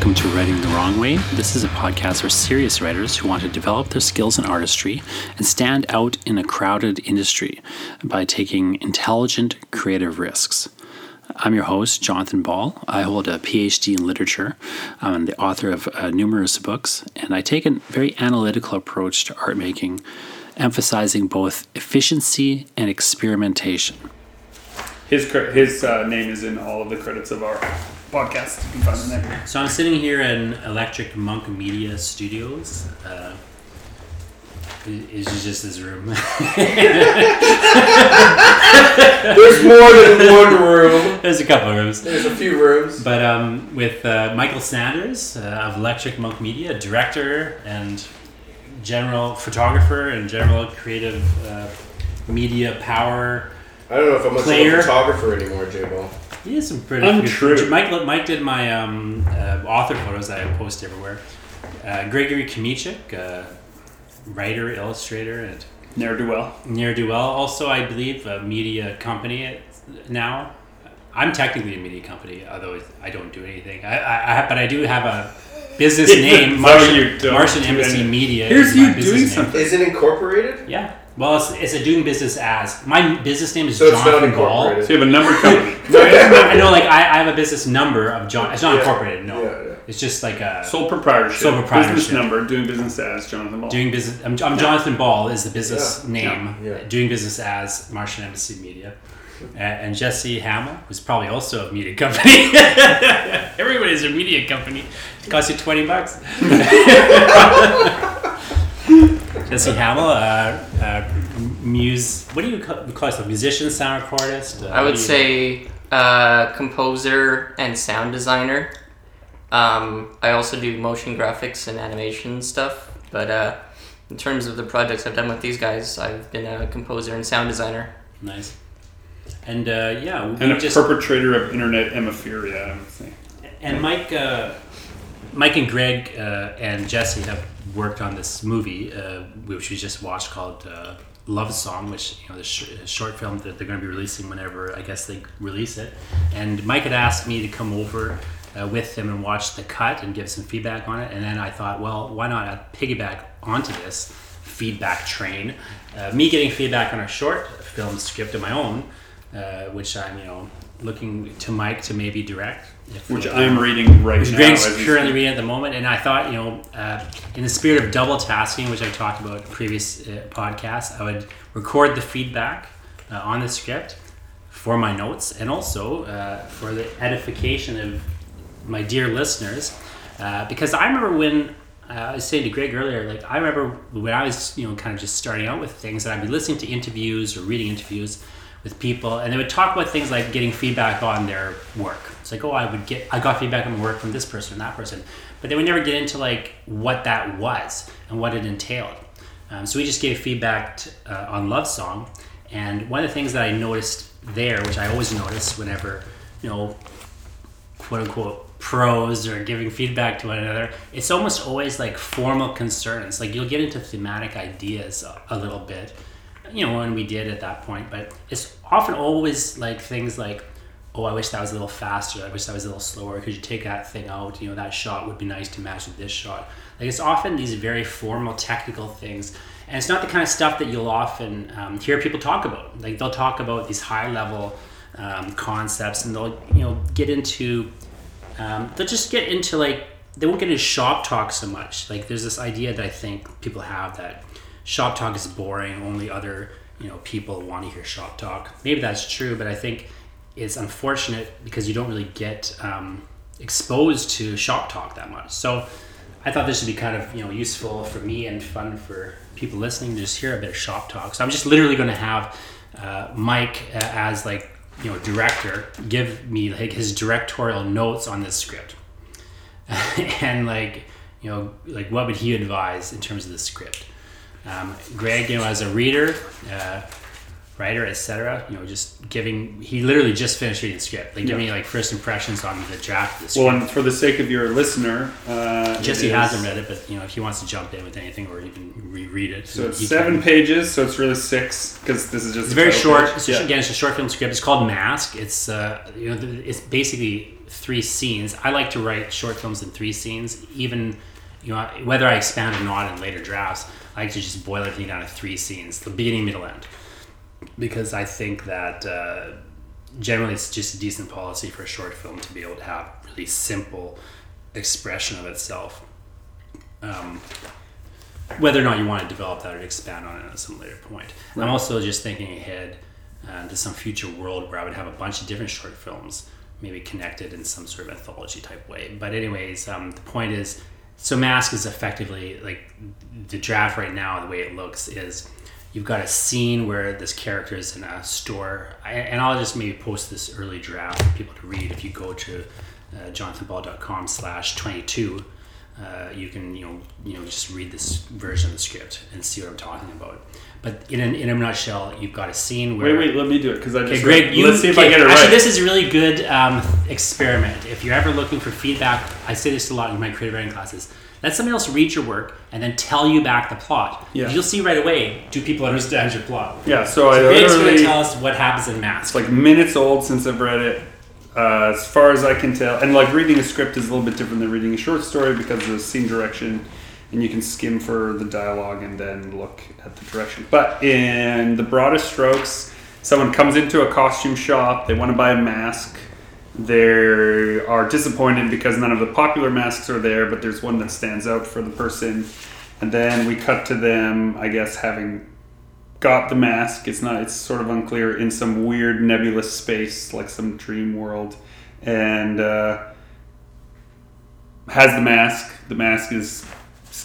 Welcome to Writing the Wrong Way. This is a podcast for serious writers who want to develop their skills in artistry and stand out in a crowded industry by taking intelligent, creative risks. I'm your host, Jonathan Ball. I hold a PhD in literature. I'm the author of uh, numerous books, and I take a very analytical approach to art making, emphasizing both efficiency and experimentation. His his uh, name is in all of the credits of our podcast. You can find them there. So I'm sitting here in Electric Monk Media Studios. Uh, is is just this room. There's more than one room. There's a couple of rooms. There's a few rooms. But um, with uh, Michael Sanders uh, of Electric Monk Media, director and general photographer and general creative uh, media power. I don't know if I'm much Player. of a photographer anymore, J Ball. He has some pretty Untrue. good. Mike, Mike did my um, uh, author photos that I post everywhere. Uh, Gregory Kamichik, uh, writer, illustrator, and Ne'er do well. near do well. Also, I believe a media company now. I'm technically a media company, although I don't do anything. I, I, I but I do have a business name, Martian, Martian Embassy anything. Media. Here's is you business doing name. something. Is it incorporated? Yeah. Well, it's, it's a doing business as my business name is So it's not Jonathan Ball. So you have a number company. I know, like I, I have a business number of John. It's not Yeah. incorporated. No, Yeah, yeah. it's just like a Sole proprietorship. Sole proprietorship. Business number. Doing business as Jonathan Ball. doing business. I'm, I'm Jonathan Ball is the business Yeah. name. Yeah. Yeah. Doing business as Martian Embassy Media. Uh, and Jesse Hamill, who's probably also a media company. Everybody's a media company. It costs you 20 bucks. Jesse Hamill, uh, uh, muse. What do you call, call yourself? Musician, sound recordist? Uh, I would say uh, composer and sound designer. Um, I also do motion graphics and animation stuff, but uh, in terms of the projects I've done with these guys, I've been a composer and sound designer. Nice. And uh, yeah, we and a just perpetrator of internet hemophilia. I would say. And Mike, uh, Mike and Greg uh, and Jesse have worked on this movie, uh, which we just watched called uh, Love Song, which you know the sh- short film that they're going to be releasing whenever I guess they release it. And Mike had asked me to come over uh, with him and watch the cut and give some feedback on it. And then I thought, well, why not uh, piggyback onto this feedback train? Uh, me getting feedback on a short film script of my own, uh, which I'm you know looking to Mike to maybe direct. Which I'm reading right which now. Greg's currently reading at the moment, and I thought, you know, uh, in the spirit of double tasking, which I talked about in previous uh, podcasts, I would record the feedback uh, on the script for my notes, and also uh, for the edification of my dear listeners, uh, because I remember when. Uh, I was saying to Greg earlier, like I remember when I was, you know, kind of just starting out with things, that I'd be listening to interviews or reading interviews with people, and they would talk about things like getting feedback on their work. It's like, oh, I would get, I got feedback on work from this person and that person, but they would never get into like what that was and what it entailed. Um, so we just gave feedback t- uh, on Love Song, and one of the things that I noticed there, which I always notice whenever, you know, quote unquote pros or giving feedback to one another, it's almost always like formal concerns. Like you'll get into thematic ideas a, a little bit, you know, when we did at that point, but it's often always like things like, oh, I wish that was a little faster. I wish that was a little slower. Could you take that thing out? You know, that shot would be nice to match with this shot. Like it's often these very formal technical things. And it's not the kind of stuff that you'll often um, hear people talk about. Like they'll talk about these high level um, concepts and they'll, you know, get into um, they'll just get into like they won't get into shop talk so much. Like there's this idea that I think people have that shop talk is boring. Only other you know people want to hear shop talk. Maybe that's true, but I think it's unfortunate because you don't really get um, exposed to shop talk that much. So I thought this would be kind of you know useful for me and fun for people listening to just hear a bit of shop talk. So I'm just literally going to have uh, Mike uh, as like you know director give me like his directorial notes on this script and like you know like what would he advise in terms of the script um, greg you know as a reader uh, writer, etc. You know, just giving. He literally just finished reading the script, like giving Yeah. me like first impressions on the draft of the. Well, and for the sake of your listener, uh, Jesse is- hasn't read it, but you know, if he wants to jump in with anything or even reread it, So it's seven can. pages, so it's really six because this is just It's a very short. page. It's yeah. Again, it's a short film script. It's called Mask. It's uh, you know, it's basically three scenes. I like to write short films in three scenes, even you know whether I expand or not in later drafts. I like to just boil everything down to three scenes: the beginning, middle, end. Because I think that uh, generally it's just a decent policy for a short film to be able to have really simple expression of itself. Um, whether or not you want to develop that or expand on it at some later point. I'm also just thinking ahead uh, to some future world where I would have a bunch of different short films, maybe connected in some sort of anthology type way. But anyways, um, the point is, so Mask is effectively like the draft right now. The way it looks is you've got a scene where this character is in a store, I, and I'll just maybe post this early draft for people to read. If you go to uh, jonathanball.com slash 22 uh, you can you know you know just read this version of the script and see what I'm talking about. But in a, in a nutshell, you've got a scene where Wait, wait, let me do it because I just. Greg, you, let's see if I get it actually, right. this is a really good um, experiment. If you're ever looking for feedback, I say this a lot in my creative writing classes. Let somebody else read your work and then tell you back the plot. Yeah. You'll see right away. Do people understand your plot? yeah, so, I So Greg's going to literally tell us what happens in Mask. it's like minutes old since I've read it. Uh, as far as I can tell, and like reading a script is a little bit different than reading a short story because of the scene direction, and you can skim for the dialogue and then look at the direction. But in the broadest strokes, someone comes into a costume shop, they want to buy a mask. They are disappointed because none of the popular masks are there, but there's one that stands out for the person. And then we cut to them, I guess, having got the mask. It's not. It's sort of unclear in some weird nebulous space, like some dream world, and uh, has the mask. The mask is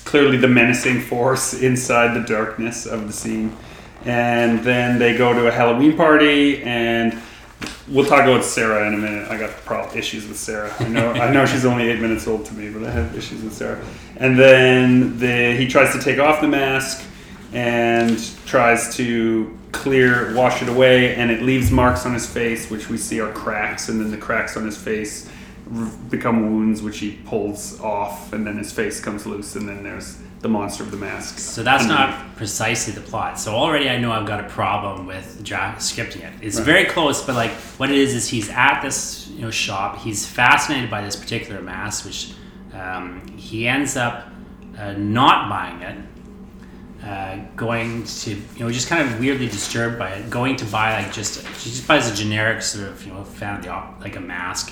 clearly the menacing force inside the darkness of the scene. And then they go to a Halloween party, and we'll talk about Sarah in a minute. I got issues with Sarah. I know. I know she's only eight minutes old to me, but I have issues with Sarah. And then the, he tries to take off the mask and tries to clear, wash it away, and it leaves marks on his face, which we see are cracks, and then the cracks on his face become wounds, which he pulls off, and then his face comes loose, and then there's the monster of the mask. So that's underneath. not precisely the plot. So already I know I've got a problem with draft scripting it. It's Right. very close, but like what it is is he's at this you know shop. He's fascinated by this particular mask, which um, he ends up uh, not buying it. Uh, going to you know just kind of weirdly disturbed by it. Going to buy like just she just buys a generic sort of you know fan of the op- like a mask,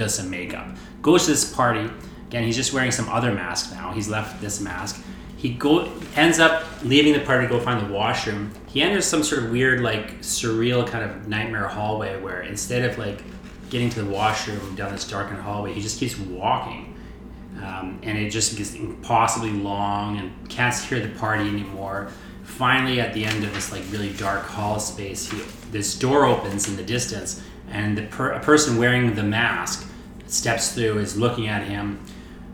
does some makeup, goes to this party. Again, he's just wearing some other mask now. He's left this mask. He go ends up leaving the party to go find the washroom. He enters some sort of weird, like surreal kind of nightmare hallway where instead of like getting to the washroom down this darkened hallway, he just keeps walking. Um, and it just gets impossibly long and can't hear the party anymore. Finally, at the end of this like really dark hall space, he, this door opens in the distance, and the per, a person wearing the mask steps through, is looking at him.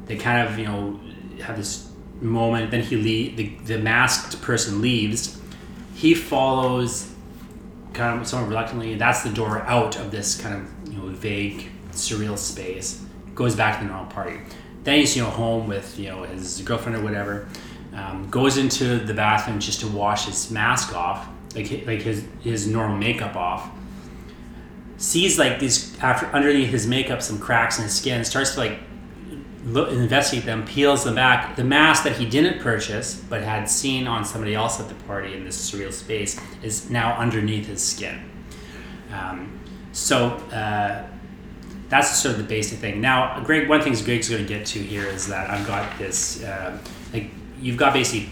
They kind of you know have this moment. Then he leave the the masked person leaves. He follows kind of somewhat reluctantly. That's the door out of this kind of you know vague, surreal space. Goes back to the normal party. Then he's you know home with you know his girlfriend or whatever. Um, goes into the bathroom just to wash his mask off, like like his his normal makeup off. Sees like these after underneath his makeup some cracks in his skin. Starts to like look, investigate them, peels them back. The mask that he didn't purchase but had seen on somebody else at the party in this surreal space is now underneath his skin. Um, so uh, that's sort of the basic thing. Now, Greg, one thing Greg's going to get to here is that I've got this uh, like you've got basically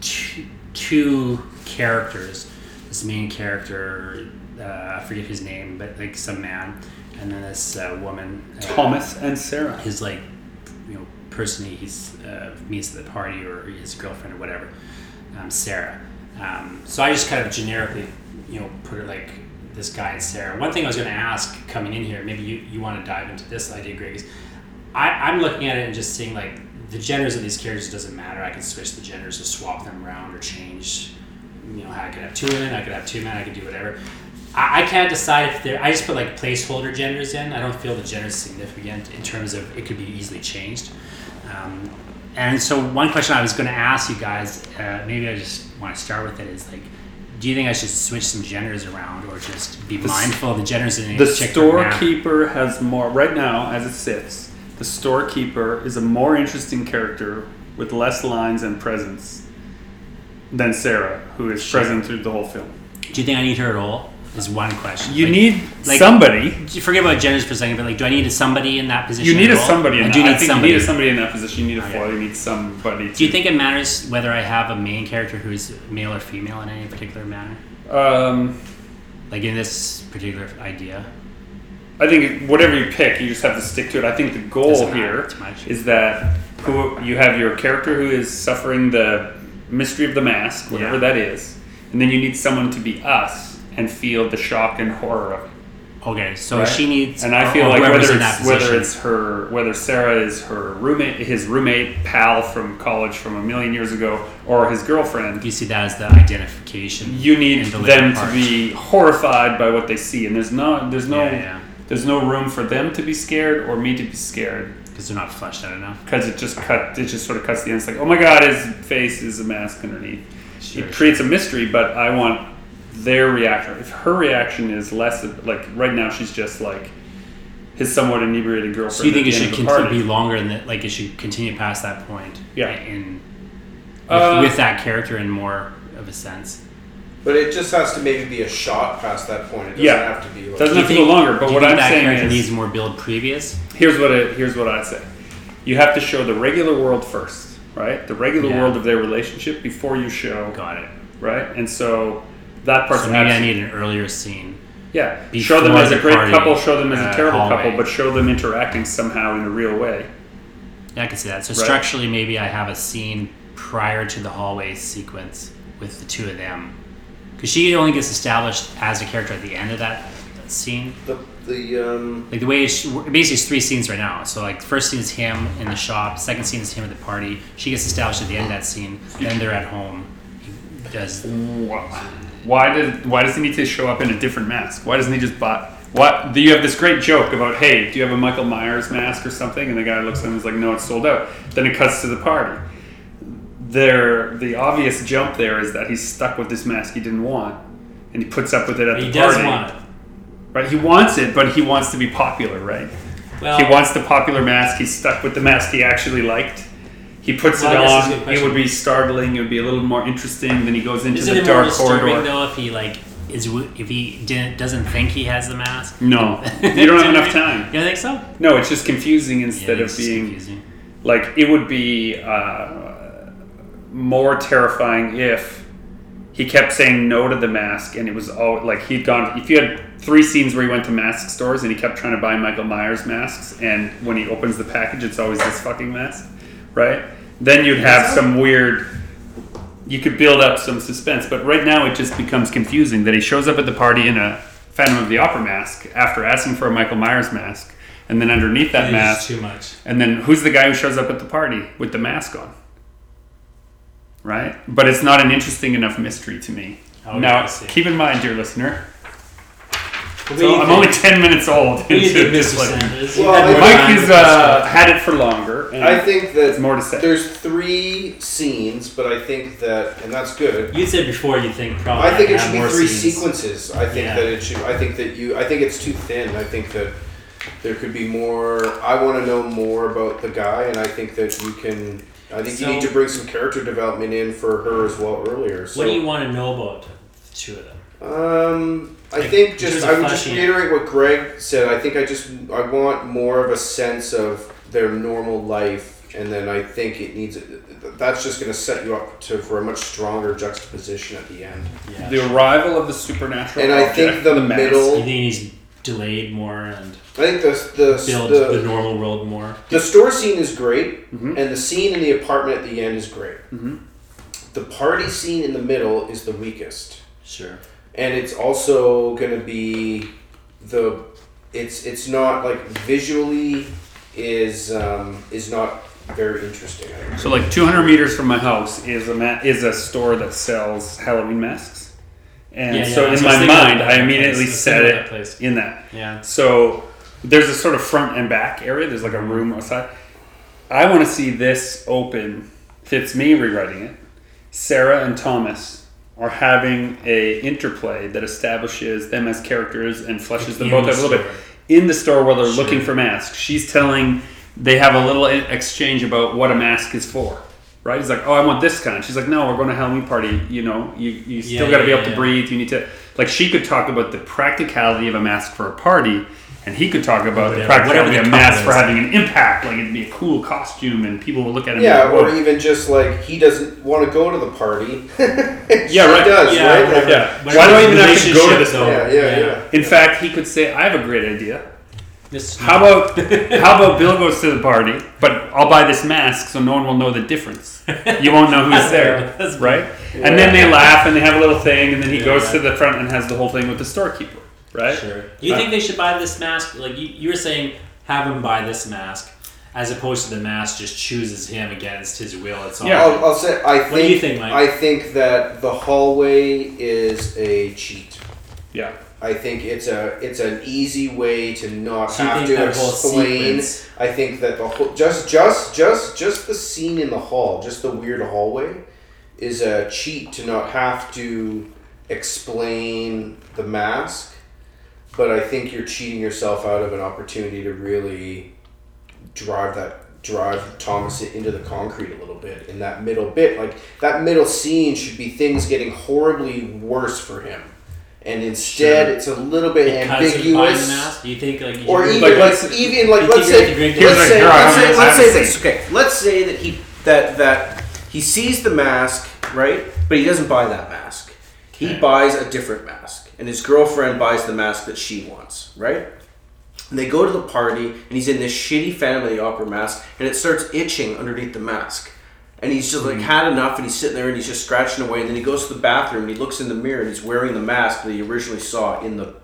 two, two characters. This main character, uh, I forget his name, but like some man, and then this uh, woman, uh, Thomas and Sarah. his like you know person he's uh, meets at the party or his girlfriend or whatever um, sarah um, so i just kind of generically you know put it like this guy and sarah one thing i was going to ask coming in here maybe you, you want to dive into this idea greg is I, i'm looking at it and just seeing like the genders of these characters doesn't matter i can switch the genders or swap them around or change you know, I could have two women, I could have two men, I could do whatever. I, I can't decide if they're. I just put like placeholder genders in. I don't feel the gender is significant in terms of it could be easily changed. Um, and so one question I was going to ask you guys, uh, maybe I just want to start with it, is like, do you think I should switch some genders around, or just be The mindful of the genders in The each particular map? storekeeper has more right now, as it sits. The storekeeper is a more interesting character with less lines and presence than Sarah, who is Sure. present through the whole film. Do you think I need her at all? Is one question. You Like, need like- somebody. You forget about genders for a second, but like, do I need a somebody in that position? You need a somebody. In I that. do need I think somebody. you need a somebody in that position. You need a Okay. foil. You need somebody. Do you think it matters whether I have a main character who's male or female in any particular manner? Um, Like in this particular idea, I think whatever you pick, you just have to stick to it. I think the goal here is that who you have your character who is suffering the mystery of the mask, whatever Yeah. that is, and then you need someone to be us and feel the shock and horror of it. okay. So Right. she needs, And I feel like whether it's whether it's her, whether Sarah is her roommate, his roommate, pal from college from a million years ago, or his girlfriend, you see that as the identification. you need the them to be horrified by what they see, and there's no, there's no, Yeah, yeah. there's no room for them to be scared or me to be scared because they're not fleshed out enough. because it just cut, it just sort of cuts the end. It's like, oh my god, his face is a mask underneath. Sure, it creates a mystery, but I want their reaction. If her reaction is less like right now, she's just like his somewhat inebriated girlfriend. So you think it should end of the continue party. be longer than that? Like it should continue past that point? Yeah. In with, Uh, with that character in more of a sense. But it just has to maybe be a shot past that point. It doesn't Yeah. have to be like. Doesn't Do you have to go longer, but what I'm that saying character is- needs more build previous. Here's what it, here's what I say. You have to show the regular world first, right? The regular Yeah. world of their relationship before you show, Got it. right? And so that part's So maybe I need an earlier scene. yeah. Show them before as a great party, couple. Show them as uh, a terrible hallway. couple, but show them interacting somehow in a real way. Yeah, I can see that. So Right. structurally, maybe I have a scene prior to the hallway sequence with the two of them, because she only gets established as a character at the end of that, that scene. The, the um, Like the way it's, basically it's three scenes right now. So like first scene is him in the shop, second scene is him at the party. She gets established at the end of that scene. Then they're at home. He does Why did why does he need to show up in a different mask? Why doesn't he just buy? What do you have this great joke about? Hey, do you have a Michael Myers mask or something? And the guy looks at him and is like, No, it's sold out. Then it cuts to the party. There, the obvious jump there is that he's stuck with this mask he didn't want, and he puts up with it at he the does want it. Right? He wants it, but he wants to be popular, right? Well, he wants the popular mask. He's stuck with the mask he actually liked. He puts Well, it guess that's a on. It would be startling. It would be a little more interesting. Then he goes into Isn't the it more dark corridor. though if he like is if he didn't doesn't think he has the mask? No, you don't have enough time. You think so? No, it's just confusing instead Yeah, of being confusing. like it would be uh, more terrifying if he kept saying no to the mask and it was all like he'd gone. If you had three scenes where he went to mask stores and he kept trying to buy Michael Myers masks, and when he opens the package, it's always this fucking mask, right? Then you'd have some weird. You could build up some suspense, but right now it just becomes confusing that he shows up at the party in a Phantom of the Opera mask after asking for a Michael Myers mask, and then underneath that mask, too much. and then who's the guy who shows up at the party with the mask on? Right? But it's not an interesting enough mystery to me. Oh, now, yeah, keep in mind, dear listener, What do so I'm think? only 10 minutes old What do you into think, this. Mr. Like, Sanders? Well, had I- more Mike time has to uh, had it for longer. And I think there's that more to say. there's three scenes, but I think that, and that's good. You said before you think probably. I think it should be three scenes. sequences. I think Yeah. that it should. I think that you. I think it's too thin. I think that there could be more. I want to know more about the guy, and I think that you can. I think So- you need to bring some character development in for her as well earlier. So, What do you want to know about the two of them? Um, I Like, think just I would just reiterate what Greg said. I think I just I want more of a sense of their normal life, and then I think it needs. That's just going to set you up to for a much stronger juxtaposition at the end. Yeah. the arrival of the supernatural And I think the mask. middle- you think he's delayed more and I think the the build the, the normal world more? the store scene is great, Mhm. and the scene in the apartment at the end is great. Mhm. The party scene in the middle is the weakest. Sure. And it's also going to be the it's it's not like visually is um, is not very interesting. So like 200 meters from my house is a ma- is a store that sells Halloween masks, and Yeah, so yeah, in so my mind, I immediately place. Set it that place. in that. Yeah. So there's a sort of front and back area. There's like a room outside. I want to see this open. Fits me rewriting it, Sarah and Thomas are having a interplay that establishes them as characters and fleshes them both out a little bit in the store where they're Sure. looking for masks. She's telling they have a little exchange about what a mask is for. Right? He's like, "Oh, I want this kind." She's like, "No, we're going to Halloween party. You know, you, you still Yeah, got to be yeah, able to yeah. breathe. You need to like." She could talk about the practicality of a mask for a party, and he could talk about the Whatever- practicality whatever a mask for having an impact. Like it'd be a cool costume, and people will look at him. Yeah, and or even just like he doesn't want to go to the party. Yeah, right. does, Yeah, right? whatever. Like, yeah. Whatever Why do I even have to go to this? though. yeah, yeah, yeah. In fact, he could say, "I have a great idea." This- How about how about Bill goes to the party, but I'll buy this mask so no one will know the difference. You won't know who's there, That's right? And then they laugh and they have a little thing, and then he Yeah, goes yeah. to the front and has the whole thing with the storekeeper, right? Sure. Do you think uh, they should buy this mask? Like you, you were saying, have him buy this mask, as opposed to the mask just chooses him against his will. It's all. Yeah. I'll, I'll say I think. What do you think, Mike? I think that the hallway is a cheat. Yeah. I think it's a it's an easy way to not So have to explain. I think that the whole just just just just the scene in the hall, just the weird hallway, is a cheat to not have to explain the mask. But I think you're cheating yourself out of an opportunity to really drive that drive Thomas into the concrete a little bit in that middle bit. Like that middle scene should be things getting horribly worse for him. And instead Sure. it's a little bit buying ambiguous. mask? Do you think like you Or even Like, like, let's- even like let's say have to drink Here's let's say let's say, let's say this okay let's say that he that that he sees the mask right but he doesn't buy that mask he Okay. buys a different mask and his girlfriend buys the mask that she wants right and they go to the party and he's in this shitty Phantom of the Opera mask and it starts itching underneath the mask and he's just Hmm. like had enough and he's sitting there and he's just scratching away and then he goes to the bathroom and he looks in the mirror and he's wearing the mask that he originally saw in the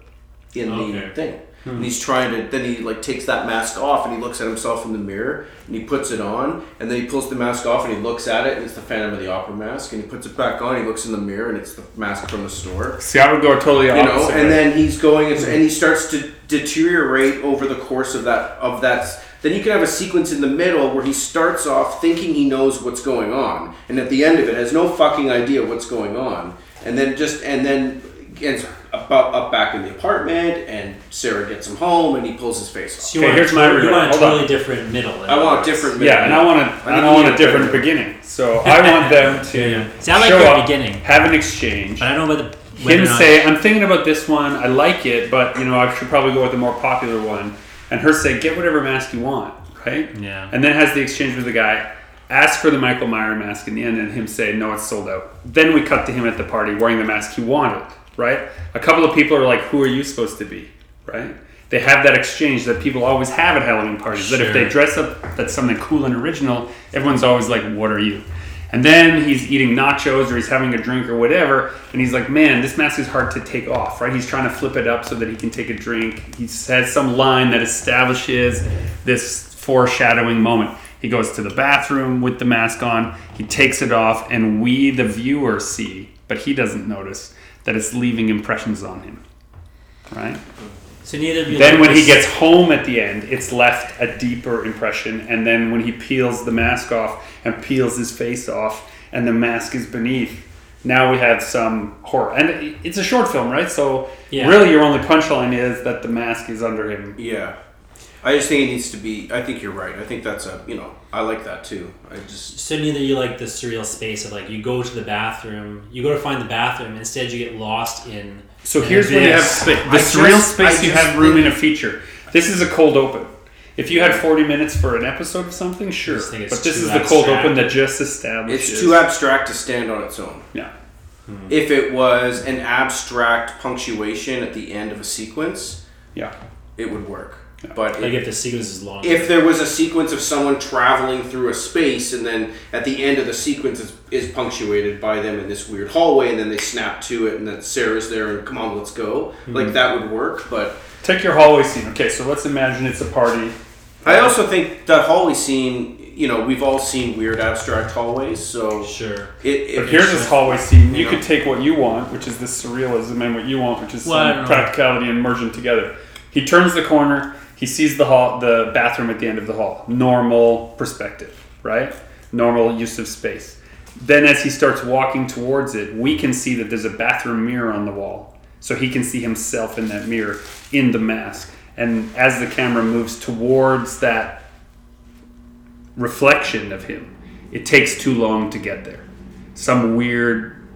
in the Okay. Hmm. and he's trying to then he like takes that mask off and he looks at himself in the mirror and he puts it on and then he pulls the mask off and he looks at it and it's the Phantom of the Opera mask and he puts it back on he looks in the mirror and it's the mask from the store. See, I would go totally you know and then he's going and, and he starts to deteriorate over the course of that of that then you can have a sequence in the middle where he starts off thinking he knows what's going on and at the end of it has no fucking idea what's going on and then just and then gets about up back in the apartment and Sarah gets him home and he pulls his face off So you Okay, want here's a my to- you want a Hold on. totally different middle. in I other want a words. different yeah, and I want to, I and think I you want a different better- beginning. So I want them to Yeah, yeah. See, I like show their up, beginning. have an exchange. But I don't know whether whether him or not, say, "I'm thinking about this one. I like it, but you know, I should probably go with the more popular one." And her say, "Get whatever mask you want." Right? Yeah. And then has the exchange with the guy. Ask for the Michael Myers mask in the end, and him say, "No, it's sold out." Then we cut to him at the party wearing the mask he wanted. Right? A couple of people are like, "Who are you supposed to be?" Right? They have that exchange that people always have at Halloween parties. That if they dress up that's something cool and original, everyone's always like, "What are you?" And then he's eating nachos or he's having a drink or whatever, and he's like, "Man, this mask is hard to take off." Right? He's trying to flip it up so that he can take a drink. He says some line that establishes this foreshadowing moment. He goes to the bathroom with the mask on. He takes it off, and we, the viewer, see, but he doesn't notice that it's leaving impressions on him. Right? So neither of you. Then when he gets home at the end, it's left a deeper impression. And then when he peels the mask off and peels his face off, and the mask is beneath, now we have some horror. And it's a short film, right? So Yeah. really, your only punchline is that the mask is under him. yeah I just think it needs to be I think you're right I think that's a you know I like that too I just So neither you like the surreal space of like you go to the bathroom, you go to find the bathroom, instead you get lost in. So an here's where you have abyss. space. The I surreal just- space I you have room think- in a feature. This is a cold open. If you had 40 minutes for an episode of something, sure. just But this too is the cold open that just establishes. it's too abstract to stand on its own Yeah. Hmm. if it was an abstract punctuation at the end of a sequence Yeah. it would work but Like it- if the sequence is long. if there was a sequence of someone traveling through a space and then at the end of the sequence is, is punctuated by them in this weird hallway and then they snap to it and then sarah's there and come on let's go mm-hmm. like that would work but Take your hallway scene. Okay, so let's imagine it's a party. i also think that hallway scene you know, we've all seen weird abstract hallways, so Sure. it, it But here's this hallway scene. You Yeah. could take what you want, which is this surrealism, and what you want, which is Well, some don't know. practicality, and merge them together. He turns the corner. He sees the hall, the bathroom at the end of the hall. Normal perspective, right? Normal use of space. Then, as he starts walking towards it, we can see that there's a bathroom mirror on the wall, so he can see himself in that mirror in the mask. And as the camera moves towards that reflection of him, it takes too long to get there. Some weird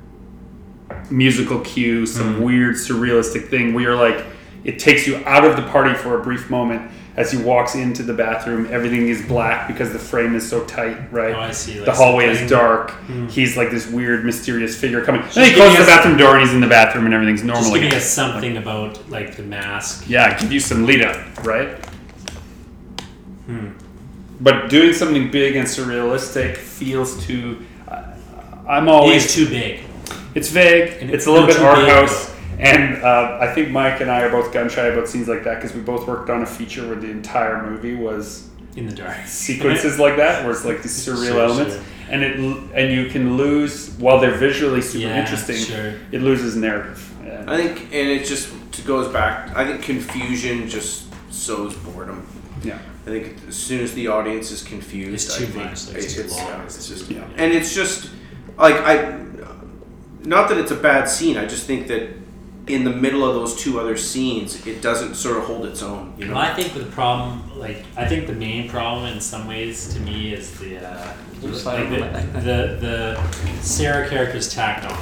musical cue, some hmm. weird surrealistic thing where you're like, it takes you out of the party for a brief moment as he walks into the bathroom. Everything is black because the frame is so tight, right? Oh, I see. Like the hallway is dark. He's like this weird, mysterious figure coming. Just then he closes the bathroom door and he's in the bathroom and everything's normal Just giving us something about like the mask. Yeah, give you some lead up, right? Hmm. But doing something big and surrealistic feels too. I I'm always. Too big. It's vague. And it's a little bit art house. And uh, I think Mike and I are both gun shy about scenes like that because we both worked on a feature where the entire movie was in the dark. sequences like that, where it's like these surreal Sure, elements, sure. and it and you can lose while they're visually super Yeah, interesting. sure. It loses narrative. Yeah. I think, and it just goes back. I think confusion just sows boredom. yeah. I think as soon as the audience is confused, It's I too think much, like, it- it's too it's, long, yeah, it's it's just, yeah. and it's just like I. Not that it's a bad scene. I just think that in the middle of those two other scenes, it doesn't sort of hold its own. You know. Well, I think the problem, like, I think the main problem in some ways to me is the, uh, like like the, the, the Sarah character's tacked on.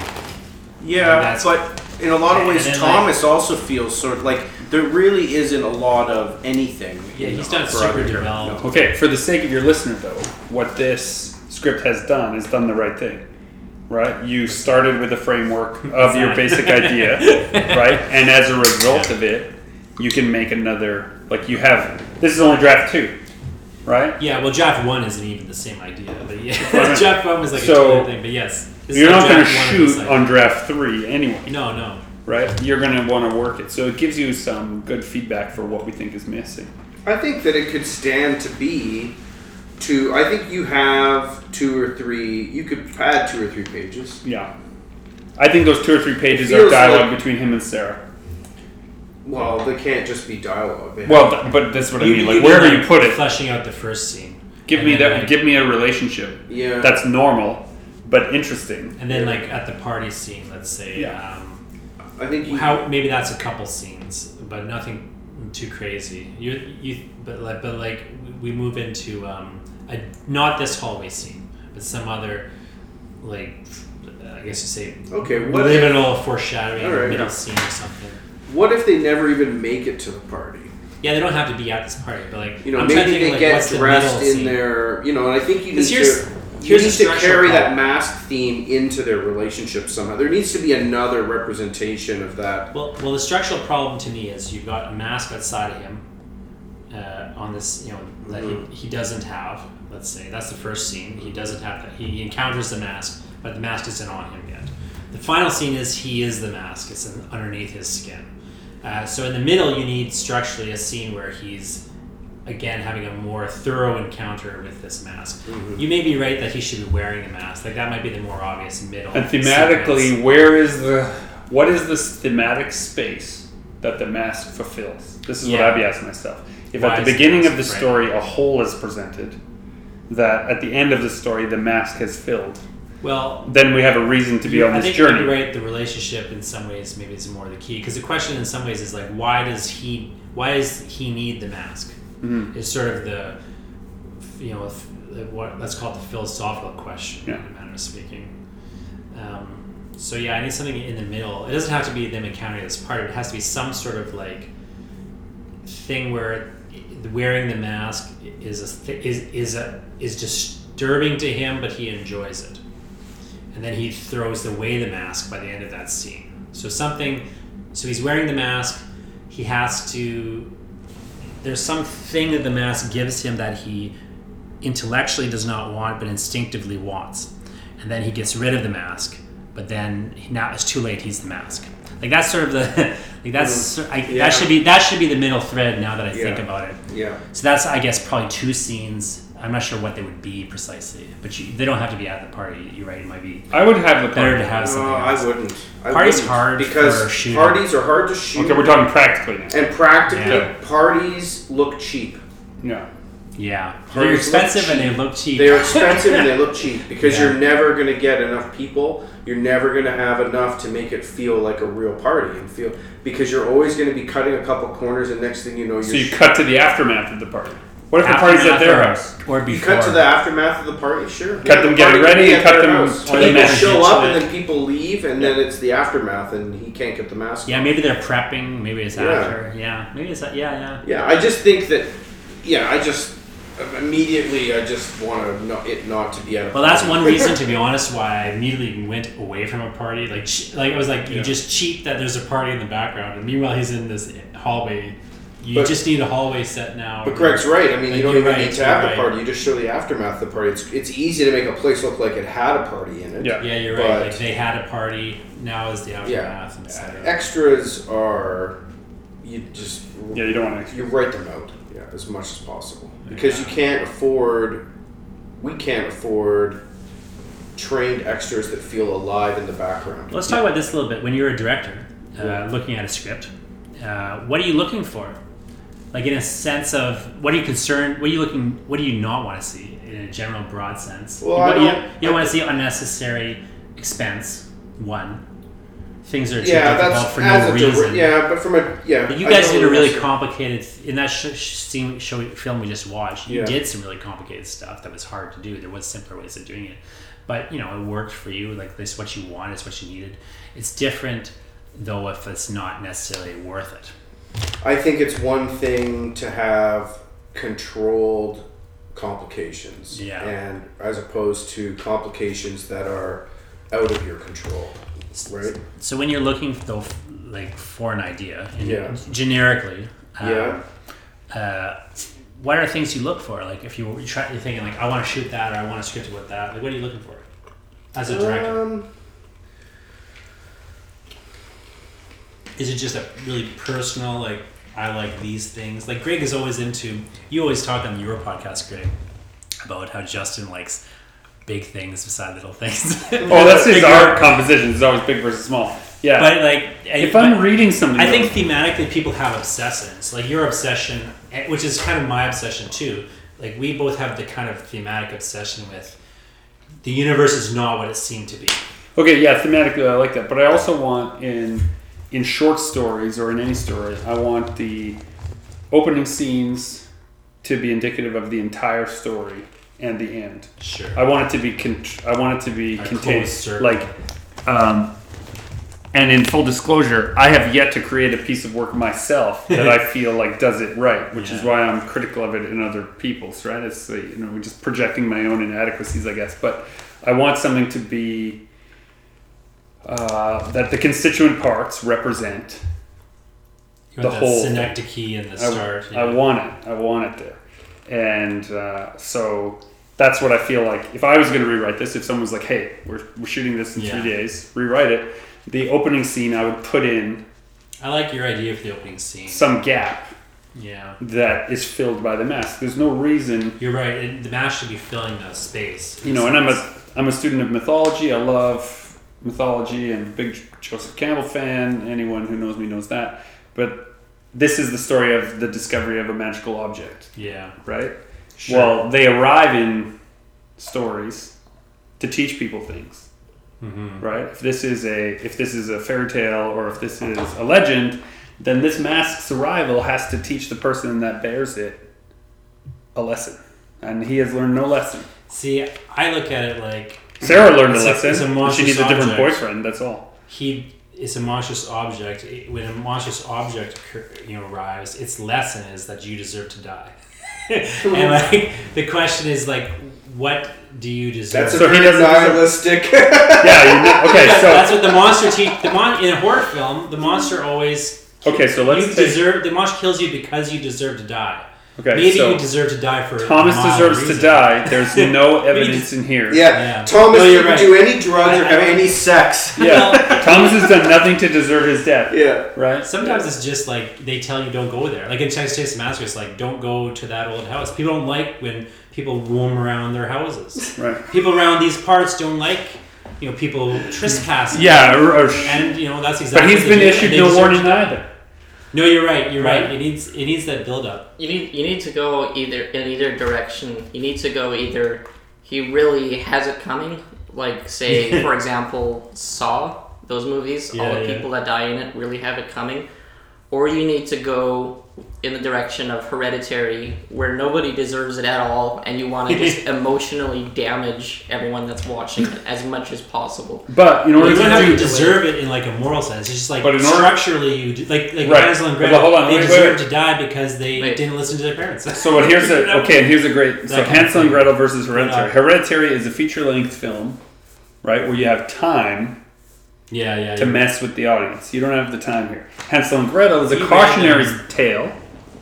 Yeah, That's- but in a lot of ways, then, Thomas also feels sort of like there really isn't a lot of anything. Yeah, he's the- not super other characters. developed. Okay, for the sake of your listener, though, what this script has done is done the right thing, right? You started with a framework of your basic idea, right? And as a result of it, you can make another. Like you have. This is only draft two, right? Yeah, well, draft one isn't even the same idea, but yeah, draft one was like So, a totally thing. But yes, You're not going to draft one of this shoot on draft three anyway, No, no. right? You're going to want to work it, so it gives you some good feedback for what we think is missing. I think that it could stand to be two. I think you have two or three. You could add two or three pages. Yeah, I think those two or three pages It are dialogue like- between him and Sarah. Well, they can't just be dialogue. They Well, th- but that's what I mean. Like mean, wherever you put it, fleshing out the first scene. give me that. like- give me a relationship yeah. that's normal but interesting. And then, like at the party scene, let's say, Yeah. um, I think you. how maybe that's a couple scenes, but nothing too crazy. You you but like but like we move into um, a, not this hallway scene, but some other like I guess you say Okay, what if- liminal foreshadowing All right. middle scene or something. What if they never even make it to the party? Yeah, they don't have to be at this party, but like You know, I'm maybe think, they like, get what's the dressed in scene? their. You know, and I think you need here's- to. You here's need to carry that mask theme into their relationship somehow. There needs to be another representation of that. Well, well, the structural problem to me is you've got a mask outside of him uh, on this, you know, that Mhm. he, he doesn't have. Let's say that's the first scene. He doesn't have that. He, encounters the mask, but the mask isn't on him yet. The final scene is he is the mask. It's underneath his skin. Uh, so in the middle, you need structurally a scene where he's again having a more thorough encounter with this mask. Mhm. You may be right that he should be wearing a mask. Like that might be the more obvious middle. And thematically, sequence. where is the what is this thematic space that the mask fulfills? This is what I'd be asking myself. If Why at the the beginning of mask the right? story a hole is presented, that at the end of the story the mask has filled, well, then we have a reason to be on I this think journey. right. The relationship, in some ways, maybe is more the key. Because the question, in some ways, is like, why does he? Why does he need the mask? Mhm. Is sort of the, you know, the- what let's call it the philosophical question, Yeah. in a manner of speaking. Um, so yeah, I need something in the middle. It doesn't have to be them encountering this part. It has to be some sort of like thing where wearing the mask is a th- is is a is disturbing to him, but he enjoys it and then he throws away the mask by the end of that scene. So something, so he's wearing the mask. He has to. There's something that the mask gives him that he intellectually does not want, but instinctively wants, and then he gets rid of the mask. But then now it's too late. He's the mask. Like that's sort of the like that's mm. I, Yeah. that should be that should be the middle thread now that I think about it. Yeah. So that's I guess probably two scenes. I'm not sure what they would be precisely, but you, they don't have to be at the party. You're right. It might be I would have the better party. to have No, something I wouldn't. I Party's wouldn't, hard because for shooting. parties are hard to shoot. Okay, we're talking practically now. and practically, Yeah. parties look cheap. Yeah. Yeah, Parties they're expensive and they look cheap. They're expensive and they look cheap because Yeah. you're never going to get enough people. You're never going to have enough to make it feel like a real party and feel because you're always going to be cutting a couple corners and next thing you know you're So you cut to the aftermath of the party. What if the party's at their house? or You cut to the aftermath of the party, sure. Cut them the getting ready and cut them house. to the People show up and then people leave, and then it's the aftermath, and he can't get the mask. Yeah, on. maybe they're prepping. Maybe it's Yeah. after. Yeah, maybe it's yeah, yeah. Yeah, I just think that. Yeah, I just immediately I just want to not, it not to be at a. Well, that's one reason, to be honest, why I immediately went away from a party. Like, che- like it was like you Yeah. just cheat that there's a party in the background, and meanwhile he's in this hallway. You But- just need a hallway set now. But Greg's right. I mean, Like, you don't even right, need to have you're the right. party. You just show the aftermath of the party. It's, it's easy to make a place look like it had a party in it. Yeah. Yeah, you're right. Like they had a party. Now is the aftermath, Yeah. Uh, etc. Extras are you just Yeah, you don't want to. you write them out. Yeah, as much as possible because you can't afford. We can't afford trained extras that feel alive in the background. Let's talk about this a little bit. When you're a director, uh, looking at a script, uh, what are you looking for? Like in a sense of what are you concerned? What are you looking? What do you not want to see in a general broad sense? Well, you, I you, don't- you don't want to see unnecessary expense. One, things that are too Yeah, difficult that's for as no a dir- reason. yeah, but from a yeah. But you guys did a really complicated in that sh- sh- scene, show film we just watched. You Yeah. did some really complicated stuff that was hard to do. There was simpler ways of doing it, but you know it worked for you. Like this, what you want, it's what you needed. It's different though if it's not necessarily worth it. I think it's one thing to have controlled complications, Yeah. and as opposed to complications that are out of your control, right? So when you're looking though, like for an idea, Yeah. generically, uh, Yeah. uh, what are things you look for? Like if you were try, you're thinking like I want to shoot that or I want to script it with that. Like what are you looking for as a director? Um, is it just a really personal like I like these things? Like Greg is always into. You always talk on your podcast, Greg, about how Justin likes big things beside little things. Oh, that's his art composition. It's always big versus small. Yeah. But like, if but I'm reading something, I think thematically people have obsessions. Like your obsession, eh, which is kind of my obsession too. Like we both have the kind of thematic obsession with the universe is not what it seemed to be. Okay, yeah, thematically I like that, but I also want in in short stories or in any story, I want the opening scenes to be indicative of the entire story and the end. Sure. I want it to be con- I want it to be A contained closed circle. like um and in full disclosure, I have yet to create a piece of work myself that I feel like does it right, which is Yeah. why I'm critical of it in other people's. Right? It's you know just projecting my own inadequacies, I guess. But I want something to be uh, that the constituent parts represent. You the want whole that thing. synecdoche in the I, start. I want it. I want it there, and uh, so that's what I feel like. If I was going to rewrite this, if someone was like, "Hey, we're, we're shooting this in Yeah. three days, rewrite it," the opening scene I would put in I like your idea for the opening scene. some gap Yeah. that is filled by the mask. There's no reason, You're right. It, the mask should be filling the space. you know. And I'm a I'm a student of mythology. I love mythology and big Joseph Campbell fan. Anyone who knows me knows that. But this is the story of the discovery of a magical object. yeah. right? Sure. Well, they arrive in stories to teach people things, hmm right? If this is a if this is a fairy tale or if this is a legend, then this mask's arrival has to teach the person that bears it a lesson, and he has learned no lesson. See, I look at it like Sarah learned a a- a lesson. monstrous she needs a different object. boyfriend. That's all. he is a monstrous object. When a monstrous object you know arrives, its lesson is that you deserve to die. and like the question is like, what do you deserve? that's a So he very doesn't- nihilistic. Yeah. You know, okay. Because that's what the monster teach. The mon in a horror film, the monster always okay. So let's take, deserve. The monster kills you because you deserve to die. Okay, maybe so you deserve to die for Thomas a mild deserves to die. There's no evidence in here. Yeah, Yeah. Thomas No, didn't right. do any drugs or I- I have any sex. Yeah, Thomas has done nothing to deserve his death. Yeah. Right? Sometimes it's just like they tell you don't go there. Like in Texas Chainsaw Massacre, it's like don't go to that old house. People don't like when people roam around their houses. Right. People around these parts don't like you know people trespassing. Yeah, or, or- and you know that's exactly. but he's been issued no warning either. No, you're right. You're right. Right. It needs it needs that build up. You need you need to go either in either direction. You need to go either he really has it coming, like say for example Saw those movies. all the yeah. people that die in it really have it coming, or you need to go in the direction of Hereditary, where nobody deserves it at all, and you want to just emotionally damage everyone that's watching it as much as possible. But in Well, order you don't have to deserve it in like a moral sense. It's just like But in order- structurally, you do, like like Right. Hansel and Gretel. hold on, they wait, wait, deserve wait. to die because they Wait. didn't listen to their parents. So what here's a okay, and here's a great so That Hansel and. Gretel versus Hereditary. Hereditary is a feature length film, right, where you have time Yeah, yeah. to yeah. mess with the audience. You don't have the time here. Hansel and Gretel is a You cautionary tale,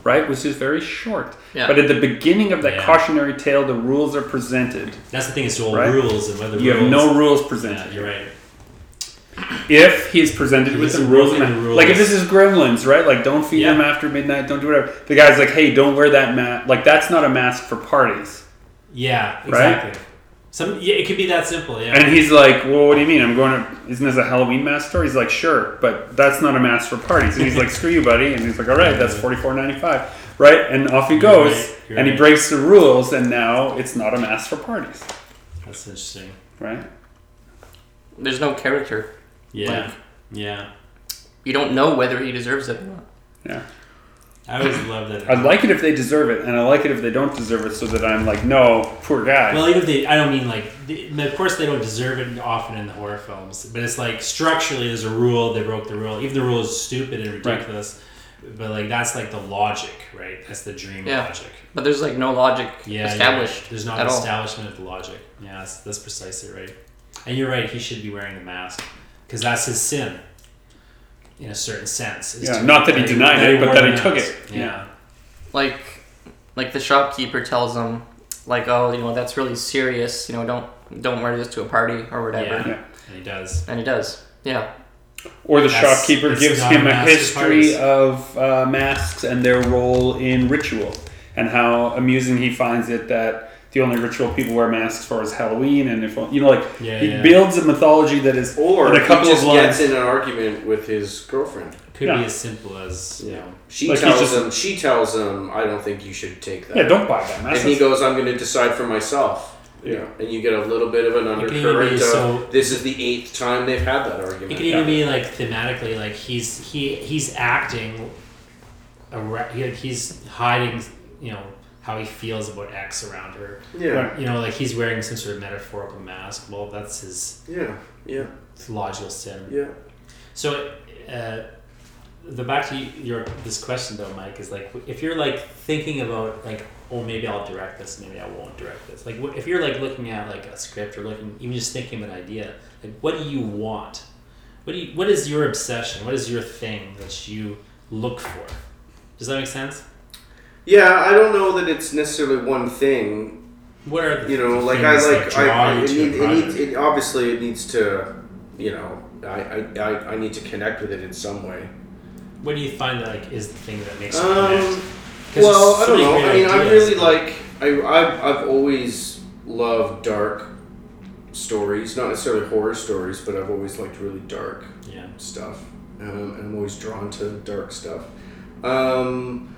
right, which is very short. Yeah. But at the beginning of that Yeah. cautionary tale, the rules are presented. That's the thing. It's all Right. rules and whether You have no rules Yeah, presented. you're right. If he's presented with He's the rules, broken and the rules. like if this is Gremlins, right? Like don't feed Yeah. them after midnight, don't do whatever. The guy's like, hey, don't wear that mask. Like that's not a mask for parties. Yeah, Right? Exactly. Some yeah, it could be that simple. Yeah. And he's like, well, what do you mean? I'm going to, isn't this a Halloween mask store? He's like, sure, but that's not a mask for parties. And he's like, screw you, buddy. And he's like, all right, that's $44.95. Right? And off he You're goes. right, you're and he right. breaks the rules, and now it's not a mask for parties. That's interesting. Right? There's no character. Yeah, Like- yeah. You don't know whether he deserves it or not. Yeah. I always love that. I like it if they deserve it, and I like it if they don't deserve it so that I'm like, no, poor guy. Well, even if they, I don't mean like, the, of course they don't deserve it often in the horror films, but it's like structurally there's a rule, they broke the rule. Even the rule is stupid and ridiculous, but like that's like the logic, right? That's the dream Yeah. logic. But there's like no logic Yeah, established. right. There's not at all. establishment of the logic. Yeah, that's, that's precisely right. And you're right. He should be wearing the mask because that's his sin, in a certain sense. is Yeah, to- not that he denied it, but that he took it. Yeah. like like the shopkeeper tells him like oh you know that's really serious you know don't don't wear this to a party or whatever Yeah. Yeah. and he does. and he does yeah Or the That's- shopkeeper gives him a a mask for history parties. of uh, masks and their role in ritual, and how amusing he finds it that the only ritual people wear masks for is Halloween, and if you know, like Yeah, he yeah. builds a mythology that is Or in a couple he just of lines. gets in an argument with his girlfriend. Could Yeah. be as simple as you know. She Like, tells just- him. She tells him, "I don't think you should take that." yeah, don't buy that mask. and he goes, "I'm going to decide for myself." Yeah. Yeah, and you get a little bit of an It can even undercurrent. Of, so- this is the eighth time they've had that argument. It argument. could even be like thematically, like he's he he's acting, ar- he- he's hiding, you know, how he feels about X around her. yeah, Right. You know, like he's wearing some sort of metaphorical mask. Well, that's his yeah, yeah, logical sin. yeah. So, uh, the back to your this question though, Mike is like if you're like thinking about like oh maybe I'll direct this, maybe I won't direct this. Like if you're like looking at like a script or looking even just thinking of an idea, like what do you want? What do you, what is your obsession? What is your thing that you look for? Does that make sense? Yeah, I don't know that it's necessarily one thing. The You know, like I like draw I, it, need, it needs it obviously it needs to, you know, I, I, I, I need to connect with it in some way. What do you find that like is the thing that makes you Um, connect? Well, there's I don't know. I mean, I really like. I I've, I've always loved dark stories, not necessarily horror stories, but I've always liked really dark yeah. stuff, um, and I'm always drawn to dark stuff. Um,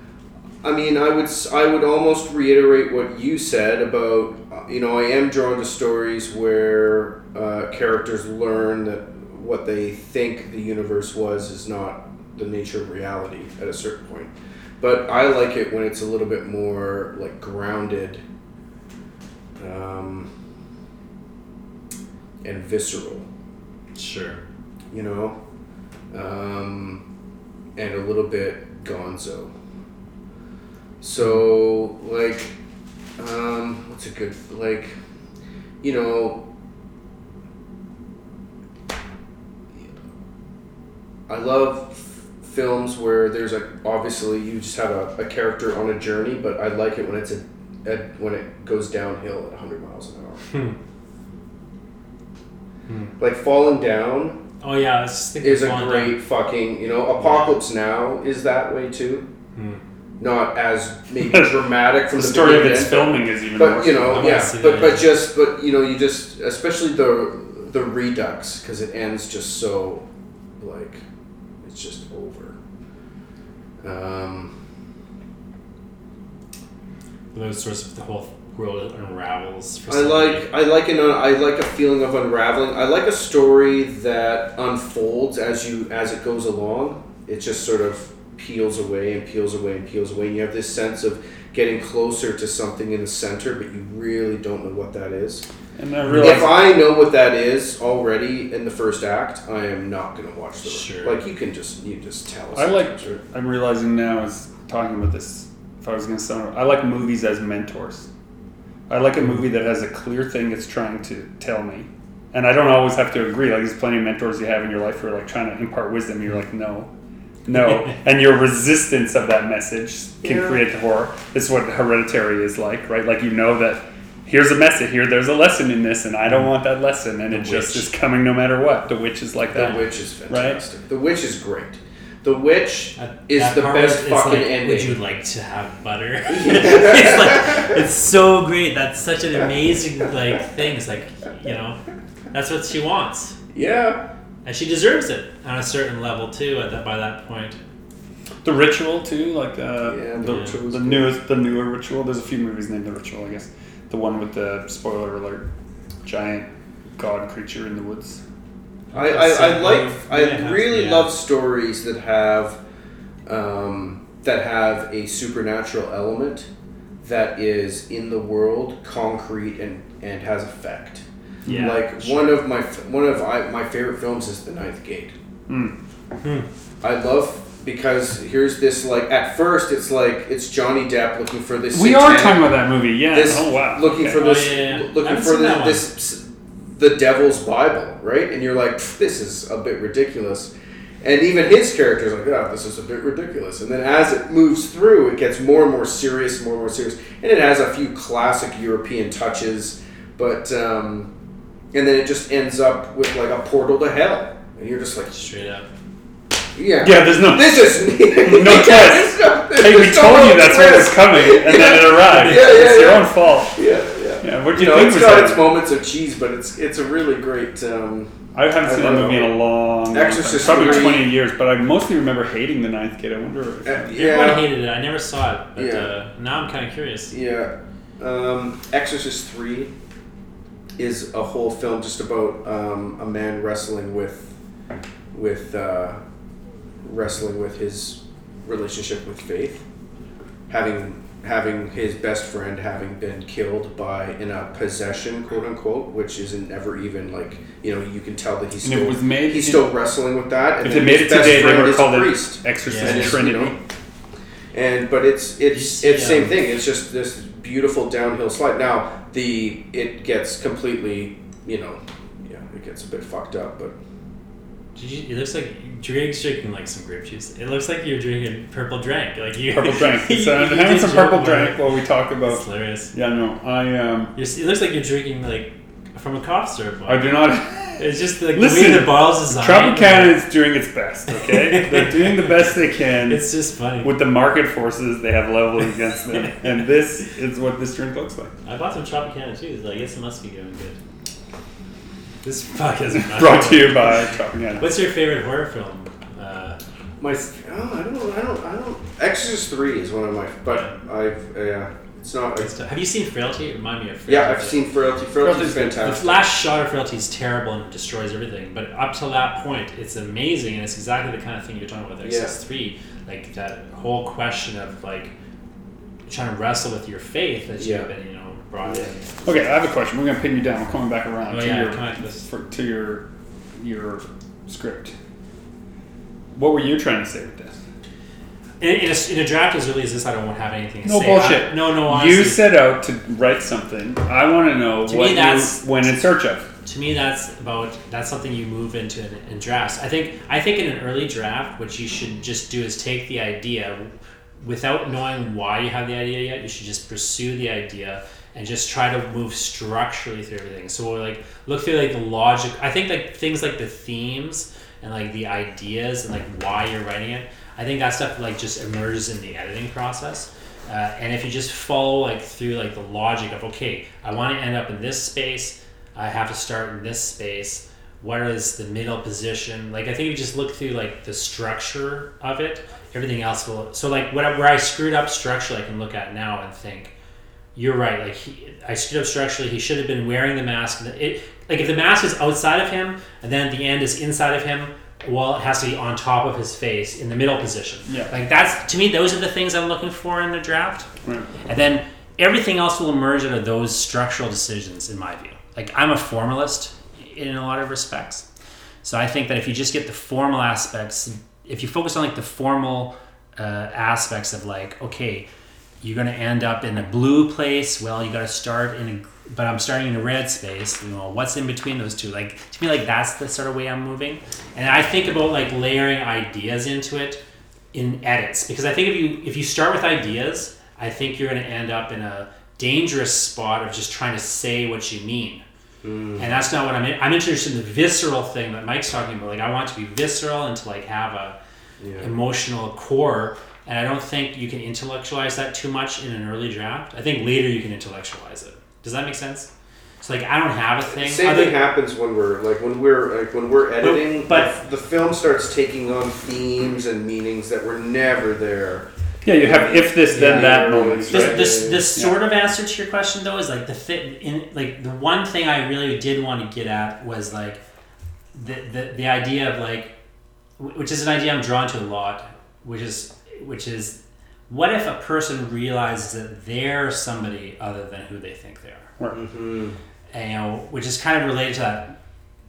I mean, I would I would almost reiterate what you said about uh, you know I am drawn to stories where uh, characters learn that what they think the universe was is not the nature of reality at a certain point. But I like it when it's a little bit more like grounded um, and visceral Sure. you know, um, and a little bit gonzo. So, like, um, what's a good, like, you know, I love f- films where there's a obviously you just have a, a character on a journey, but I like it when it's a, a when it goes downhill at 100 miles an hour. Hmm. Hmm. Like falling down Oh yeah, I was thinking is a great fucking you know Apocalypse Now is that way too. Hmm. Not as maybe dramatic from The the, story of beginning its filming is even more. but worse. you know yeah but that, but yeah. just but you know you just especially the the redux because it ends just so like it's just over um Those sorts of the whole world unravels. For I somebody. like I like an I like a feeling of unraveling. I like a story that unfolds as you as it goes along. It just sort of peels away and peels away and peels away. And you have this sense of getting closer to something in the center, but you really don't know what that is. and I realize If I know what that is already in the first act, I am not going to watch the Sure. Like you can just you just tell. Us. I like-. I'm realizing now as talking about this. If I was going to I like movies as mentors. I like a movie that has a clear thing it's trying to tell me, and I don't always have to agree. Like there's plenty of mentors you have in your life who are like trying to impart wisdom. You're like, no, no, and your resistance of that message can Yeah. create the horror. This is what Hereditary is like, right? Like you know that here's a message here. There's a lesson in this, and I don't mm. want that lesson, and The it just is coming no matter what. The witch is like that. The. Witch is fantastic. The Witch is great. The Witch That- is that the best where fucking like, ending. Would you like to have butter? it's like it's so great. That's such an amazing like thing. It's like you know, that's what she wants, yeah. And she deserves it on a certain level too. At that by that point, The ritual too, like uh, Yeah, The the, the newest, the newer ritual. There's a few movies named The Ritual, I guess. The one with the spoiler alert, giant god creature in the woods. I, I, I like I it has- really yeah. love stories that have um, that have a supernatural element that is in the world concrete and, and has effect. Yeah, like sure. one of my one of I, my favorite films is The Ninth Gate. Mm. Hmm. I love because here's this like at first it's like it's Johnny Depp looking for this. We are talking about that movie, yeah. this oh wow. looking okay. for Oh, this yeah, yeah, yeah. Looking for the, this the devil's bible right and you're like this is a bit ridiculous and even his character's like yeah this is a bit ridiculous and then as it moves through it gets more and more serious more and more serious and it has a few classic european touches but um, and then it just ends up with like a portal to hell and you're just like straight up. yeah Yeah, there's no. this is No yeah, twist. there's no- Hey, we there's no told you real that's what was coming, and then it arrived. Yeah, yeah, it's your own fault. yeah yeah Yeah, what do you you, know, think it's was got that? its moments of cheese, but it's it's a really great. Um, I haven't I seen that don't movie in a long, long Exorcist time. probably three. 20 years, but I mostly remember hating The Ninth Gate. I wonder if uh, Everyone yeah, hated it. I never saw it, but Yeah. uh, now I'm kind of curious. yeah. Um, Exorcist three is a whole film just about um, a man wrestling with with uh, wrestling with his relationship with faith, having having his best friend having been killed by in a possession quote unquote which isn't ever even like you know you can tell that he's still was made. he's in- still wrestling with that and if then they made his it best today, they friend would is call a it priest Exorcist Yeah, and Trinity. you know, and but it's You it's see, it's same um, thing. It's just this beautiful downhill slide. Now the it gets completely you know yeah it gets a bit fucked up, but Did you, it looks like Drake's drinking like some grape juice. It looks like you're drinking purple drink. Like you Purple drink. you- So I'm you having some purple drink it. while we talk It's about. hilarious. Yeah, no, I um, You're, it looks like you're drinking like from a cough syrup. I do not. It's just like Listen, the way the bottle's designed. Tropicana is doing its best. Okay, they're doing the best they can It's just funny. with the market forces they have leveled against them, and this is what this drink looks like. I bought some Tropicana too, so I guess it must be going good. This podcast is Brought to you by Tropicana. What's your favorite horror film? Uh, my oh, I don't I don't I don't Exorcist three is one of my but I've yeah it's not good stuff. have you seen Frailty? It Remind me of Frailty. yeah I've seen Frailty. Frailty's Frailty's good. The fantastic. last shot of Frailty is terrible and destroys everything, but up to that point, it's amazing, and it's exactly the kind of thing you're talking about with Exorcist Three, like that whole question of like trying to wrestle with your faith that Yeah. you've been, you know, brought in. Okay, I have a question. We're gonna pin you down. We're coming back around Oh, to yeah, your come back to for, to your your script. What were you trying to say with this? In, in, a, in a draft as early as this, I don't want to have anything to No say. bullshit. I, no, no, honestly. You set out to write something. I want to know To me, what that's- you went in search of. to me that's about that's something you move into in, in drafts. I think I think in an early draft, what you should just do is take the idea without knowing why you have the idea yet. You should just pursue the idea and just try to move structurally through everything. So like look through like the logic. I think like things like the themes and like the ideas and like why you're writing it. I think that stuff like just emerges in the editing process. Uh, and if you just follow like through like the logic of okay, I want to end up in this space, I have to start in this space. What is the middle position? Like I think if you just look through like the structure of it, everything else will. So like what, where I screwed up structurally, I can look at now and think, you're right. Like he, I screwed up structurally. He should have been wearing the mask. It like if the mask is outside of him and then the end is inside of him, well, it has to be on top of his face in the middle position. Yeah. Like that's to me, those are the things I'm looking for in the draft. Right. And then everything else will emerge out of those structural decisions, in my view. Like I'm a formalist in a lot of respects, so I think that if you just get the formal aspects, if you focus on like the formal uh, aspects of like, okay, you're going to end up in a blue place. Well, you got to start in a but I'm starting in a red space. You know, what's in between those two? Like to me, like that's the sort of way I'm moving. And I think about like layering ideas into it in edits because I think if you if you start with ideas, I think you're going to end up in a dangerous spot of just trying to say what you mean. Hmm. And that's not what I'm. In. I'm interested in the visceral thing that Mike's talking about. Like I want to be visceral and to like have a Yeah. emotional core. And I don't think you can intellectualize that too much in an early draft. I think later you can intellectualize it. Does that make sense? So like I don't have a thing. Same other- thing happens when we're like when we're like when we're editing, but- the, the film starts taking on themes and meanings that were never there. Yeah, you have if this then Yeah, that yeah, moments, this, right? this, this Yeah. sort of answer to your question though is like the fit in like the one thing I really did want to get at was like the the, the idea of like which is an idea I'm drawn to a lot which is which is what if a person realizes that they're somebody other than who they think they are Mm-hmm. and, you know which is kind of related to that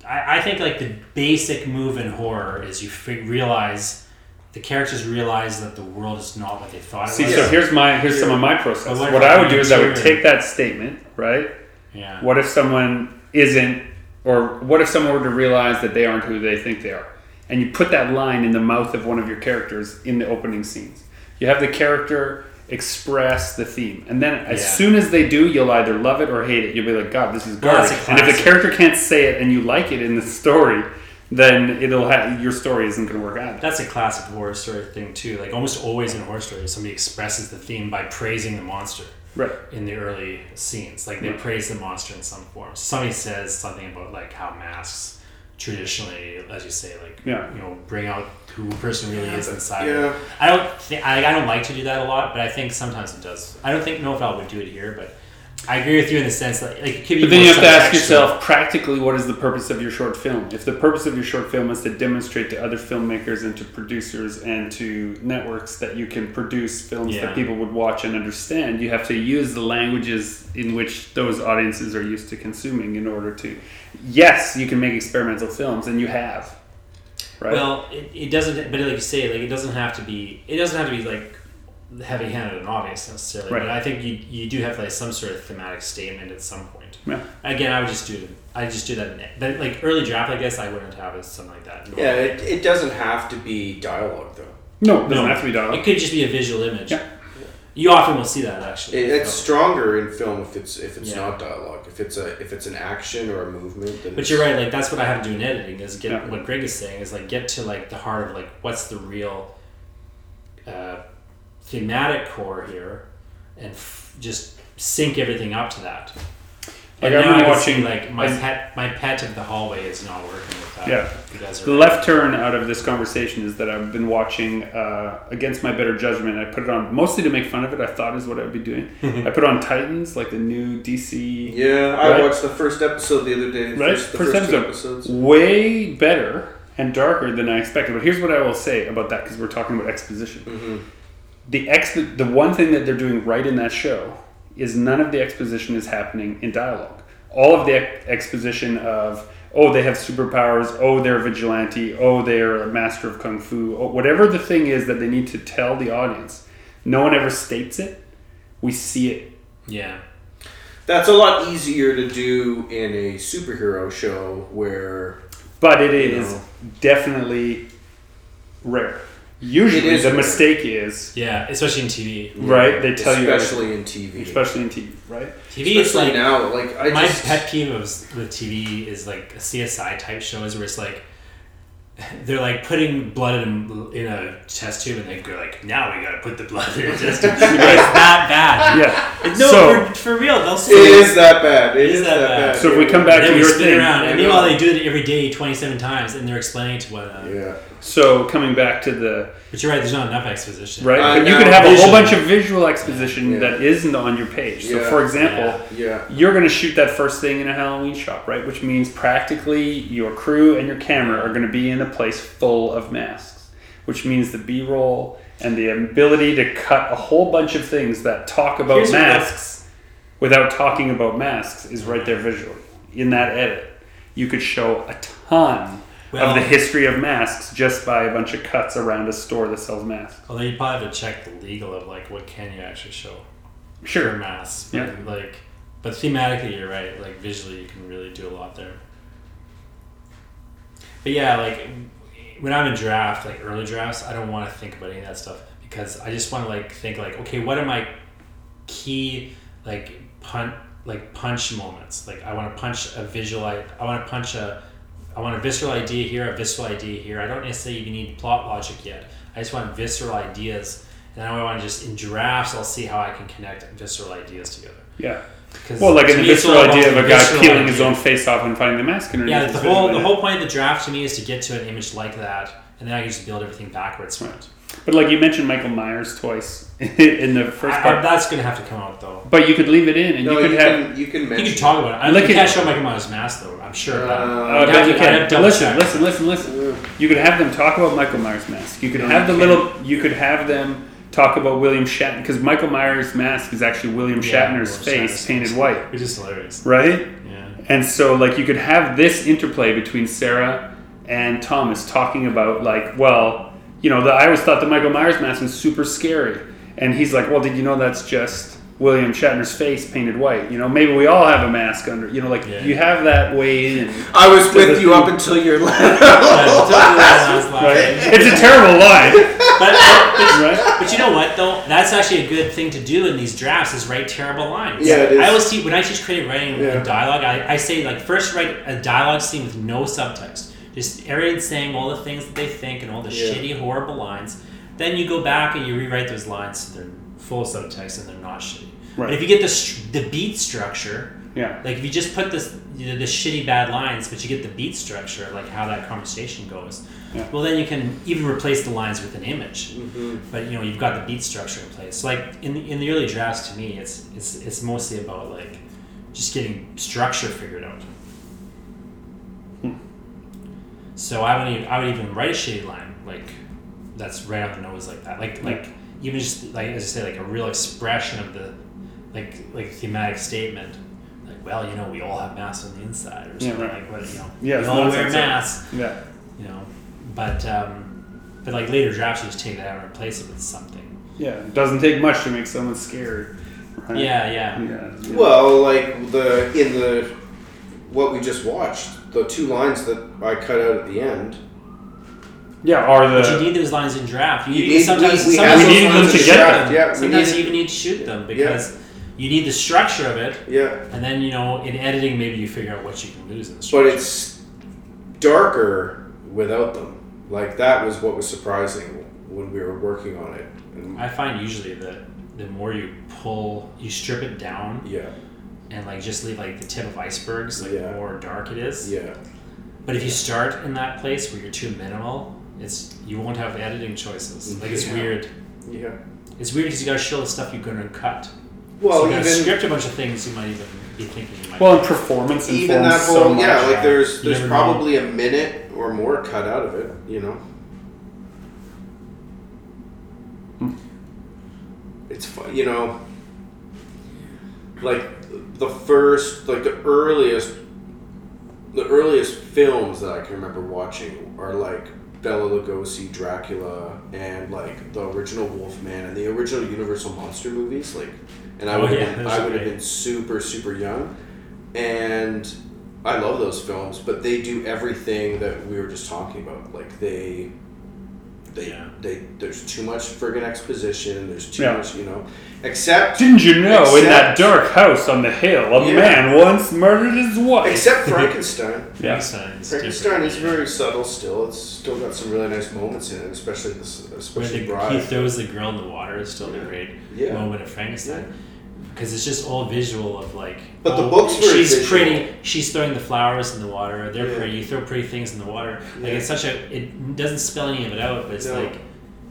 I, I think like the basic move in horror is you fig- realize the characters realize that the world is not what they thought it See, was so here's my here's some of my process. What What, I would do is I would take that statement, right? yeah What if someone isn't, or what if someone were to realize that they aren't who they think they are? And you put that line in the mouth of one of your characters in the opening scenes. You have the character express the theme, and then as Yeah. soon as they do, you'll either love it or hate it. You'll be like, God, this is Well, garbage. a and if the character can't say it and you like it in the story, then it'll have your story isn't going to work out. That's a classic horror story thing too. Like almost always in horror stories, somebody expresses the theme by praising the monster Right. in the early scenes. Like they Right. praise the monster in some form. Somebody says something about like how masks traditionally, as you say, like Yeah. you know, bring out who a person really is inside. Yeah. I don't think I, I don't like to do that a lot, but I think sometimes it does. I don't think know if I would do it here, but I agree with you in the sense that like it could be. But then you have to ask yourself practically what is the purpose of your short film? If the purpose of your short film is to demonstrate to other filmmakers and to producers and to networks that you can produce films Yeah. that people would watch and understand, you have to use the languages in which those audiences are used to consuming in order to. Yes, you can make experimental films, and you have. Right? Well, it, it doesn't. But like you say, like it doesn't have to be. It doesn't have to be like heavy-handed and obvious necessarily. Right. But I think you you do have like some sort of thematic statement at some point. Yeah. Again, I would just do. I just do that. In, but like early draft, I guess I wouldn't have it something like that. Yeah, it, it doesn't have to be dialogue though. no, it doesn't No. have to be dialogue. It could just be a visual image. Yeah. You often will see that actually. It, it's stronger in film if it's if it's Yeah. not dialogue. If it's a if it's an action or a movement. Then But you're right. Like that's what I have to do in editing. Is get Yeah. what Greg is saying is like get to like the heart of like what's the real uh, thematic core here, and f- just sync everything up to that. Like, And I've now been I can see, watching- like my pet, my pet of the hallway is not working with that. Yeah. you guys The left turn out of this conversation is that I've been watching uh, against my better judgment. I put it on mostly to make fun of it. I thought is what I would be doing. I put on Titans, like the new DC. Yeah, I watched the first episode the other day. Right, First, the first first, two episode. episodes. Way better and darker than I expected. But here's what I will say about that because we're talking about exposition. hmm The exp- the one thing that they're doing right in that show is none of the exposition is happening in dialogue. All of the ex- exposition of oh they have superpowers, oh they're vigilante, oh they're a master of kung fu, oh, whatever the thing is that they need to tell the audience. No one ever states it. We see it. Yeah. That's a lot easier to do in a superhero show where But it is know. definitely rare. Usually, It is the rare. mistake is Yeah, especially in TV. right. They tell you, especially in TV. especially in TV, right? TV is Especially like now, like I my just pet peeve of, with TV is like a CSI type shows where it's like they're like putting blood in, in a test tube and they're like, now we gotta put the blood in a test tube. it's that bad. Yeah. No, so, for, for real, they'll it still is that bad. It is that bad. So if we come back and to then we your spin thing, around. And meanwhile, they do it every day, 27 times, and they're explaining to one another. yeah, so coming back to the But you're right, there's not enough exposition. right, Uh, but you now could have a whole bunch of visual exposition Yeah. that isn't on your page. So, Yeah. for example, yeah. you're going to shoot that first thing in a Halloween shop, right? Which means practically your crew and your camera are going to be in a place full of masks, which means the B roll and the ability to cut a whole bunch of things that talk about Here's masks without talking about masks is right there visually in that edit. You could show a ton Well- of the history of masks just by a bunch of cuts around a store that sells masks. Although you probably have to check the legal of like what can you actually show Sure. mass. Yeah. Like, but thematically, you're right. Like visually, you can really do a lot there. But yeah, like when I'm in draft, like early drafts, I don't want to think about any of that stuff because I just want to like think like, okay, what are my key like punch like punch moments? Like I want to punch a visual. I, I want to punch a. I want a visceral idea here, a visceral idea here. I don't necessarily even need plot logic yet. I just want visceral ideas, and I want to just in drafts. I'll see how I can connect visceral ideas together. Yeah. 'Cause Well, like to in the me, it's all visceral idea of a guy visceral peeling his own face off and finding the mask underneath. Yeah, the whole the whole point of the draft to me is to get to an image like that, and then I can just build everything backwards from it. But like you mentioned Michael Myers twice in the first I- I- part. that's gonna have to come out though. but you could leave it in and No, you you, could have can you can You mention. can talk about it. I Look you at- can't show Michael Myers' mask though. I'm sure. Uh, but- Oh, I I'd bet have you can. have to double Listen, listen, listen, listen. You could have them talk about Michael Myers' mask. You could No, have the little. You could have them talk about William Shatner because Michael Myers' mask is actually William Yeah, Shatner's face Shatner's painted face. white, Which is hilarious. right? Yeah. And so, like, you could have this interplay between Sarah and Thomas talking about, like, well, you know, the, I always thought the Michael Myers mask was super scary. And he's like, well, did you know that's just William Shatner's face painted white? You know, maybe we all have a mask under, you know, like, Yeah. you have that way in. I was with you thing. up until your last. Right? It's a terrible line, But, but, right? but you know what though? That's actually a good thing to do in these drafts is write terrible lines. Yeah, it is. I always teach when I teach creative writing Yeah. and dialogue. I, I say like first write a dialogue scene with no subtext. Just everyone saying all the things that they think and all the Yeah. shitty, horrible lines. Then you go back and you rewrite those lines so they're full of subtext and they're not shitty. Right. But if you get the the beat structure, Yeah. like if you just put this you know, the shitty bad lines, but you get the beat structure, like how that conversation goes. Yeah. Well, then you can even replace the lines with an image. Mm-hmm. But you know you've got the beat structure in place. So, like in the, in the early drafts, to me, it's it's it's mostly about like just getting structure figured out. Hmm. So I would even, I would even write a shitty line like that's right on the nose like that. Like like even just like as I say like a real expression of the like like thematic statement. Like well you know we all have masks on the inside or Yeah, something right. like what you know Yeah, we all wear nonsense, yeah. masks Yeah. you know but um, but like later drafts you just take that out and replace it with something. Yeah. It doesn't take much to make someone scared. Right? Yeah yeah. Yeah. Well, like the in the what we just watched, the two lines that I cut out at the end. Yeah. Are But you need those lines in draft. You, You need, need- sometimes we- we sometimes have those those lines lines to to get them. them. Yeah, sometimes need you even need to shoot them because you need the structure of it, Yeah, and then you know in editing maybe you figure out what you can lose in the but it's darker without them. Like that was what was surprising when we were working on it. And, I find usually that the more you pull, you strip it down yeah, and like just leave like the tip of icebergs, like Yeah. the more dark it is. yeah, But if you start in that place where you're too minimal, it's you won't have editing choices. Like it's Yeah. weird. yeah. It's weird because you got to show the stuff you're going to cut. Well, so you got to even script a bunch of things you might even be thinking you might. Well, and performance even informs that so whole much. yeah, like there's there's never probably a minute or more cut out of it. You know. Hmm. It's fun, you know. Like the first, like the earliest, the earliest films that I can remember watching are like Bela Lugosi, Dracula, and like the original Wolfman and the original Universal monster movies. Like, and I Oh, would yeah, been, I would have been super super young, and I love those films. But they do everything that we were just talking about. Like they. They, Yeah. they there's too much friggin' exposition. There's too Yeah. much, you know. Except Didn't you know in that dark house on the hill, a Yeah. man once murdered his wife? except Frankenstein. Yeah. Frankenstein's Frankenstein is very subtle still. It's still got some really nice moments in it, especially this, Where especially the, Bride. he throws the girl in the water is still Yeah. a great Yeah. moment of Frankenstein. Because it's just all visual of like. But the oh, book's very she's visual. pretty. She's throwing the flowers in the water. They're Yeah. pretty. You throw pretty things in the water. Like Yeah. it's such a. It doesn't spell any of it out, but it's No. like,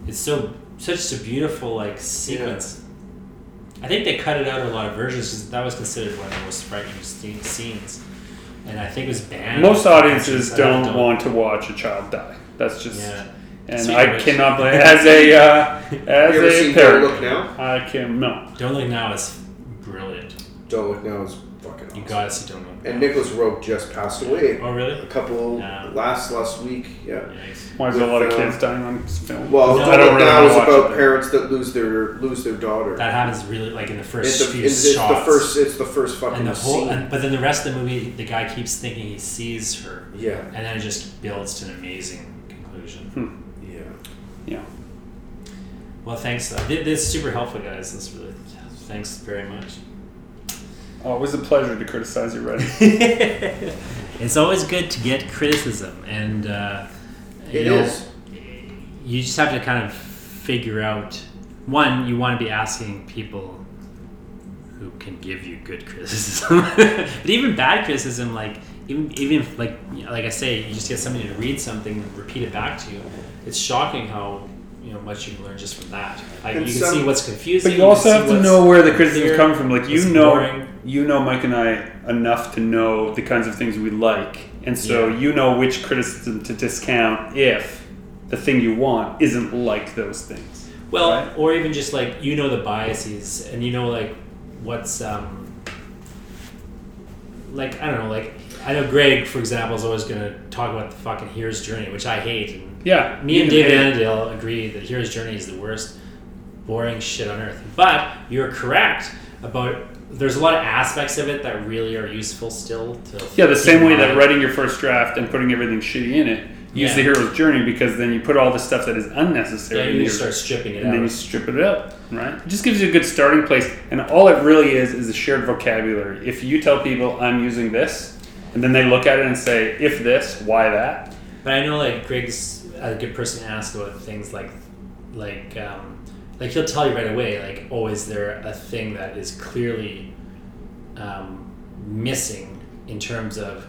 it's so such a beautiful like sequence. I think they cut it out of a lot of versions because that was considered one of the most frightening scenes, and I think it was banned. Most audiences I don't, want to watch a child die. That's just, Yeah. and Speaking I of cannot blame. As a, uh, as you ever a seen Don't parent, Look Now? I can no. Don't look now is brilliant. Don't Look Now is fucking awesome. You gotta see Don't Look. And Nicolas Roeg just passed away Oh really? a couple Yeah. last last week. Yeah. Yikes. Why is there a lot of With, uh, kids dying on this film? Well, No, Don't Look really Now is about it. parents that lose their lose their daughter. That happens really like in the first It's, the, few it's, it's shots. the first. It's the first fucking and the whole, scene. and, but then the rest of the movie, the guy keeps thinking he sees her, yeah. and then it just builds to an amazing conclusion. Yeah. Yeah. Well, thanks. Thi- this is super helpful, guys. This really, thanks very much. Oh, it was a pleasure to criticize your writing. it's always good to get criticism, and uh, you It know, is. you just have to kind of figure out. One, you want to be asking people who can give you good criticism, but even bad criticism, like even even if, like like I say, you just get somebody to read something and repeat it back to you. It's shocking how you know much you can learn just from that. Like And you can some- see what's confusing. But you also have to know where the criticism clear, coming from. Like you know, boring. you know Mike and I enough to know the kinds of things we like, and so Yeah. you know which criticism to discount if the thing you want isn't like those things. Well, right? or even just like you know the biases and you know like what's um like I don't know like I know Greg for example is always gonna talk about the fucking Hero's Journey which I hate and Yeah, me and Dave Annandale agree that Hero's Journey is the worst boring shit on earth but you're correct about there's a lot of aspects of it that really are useful still to Yeah, the same way that writing your first draft and putting everything shitty in it. Use Yeah. the hero's journey because then you put all the stuff that is unnecessary yeah you start stripping it and then you out strip it up, right? It just gives you a good starting place. And all it really is is a shared vocabulary. If you tell people I'm using this, and then they look at it and say, if this, why that? But I know like Greg's a good person to ask about things like like um, like he'll tell you right away like oh is there a thing that is clearly um, missing in terms of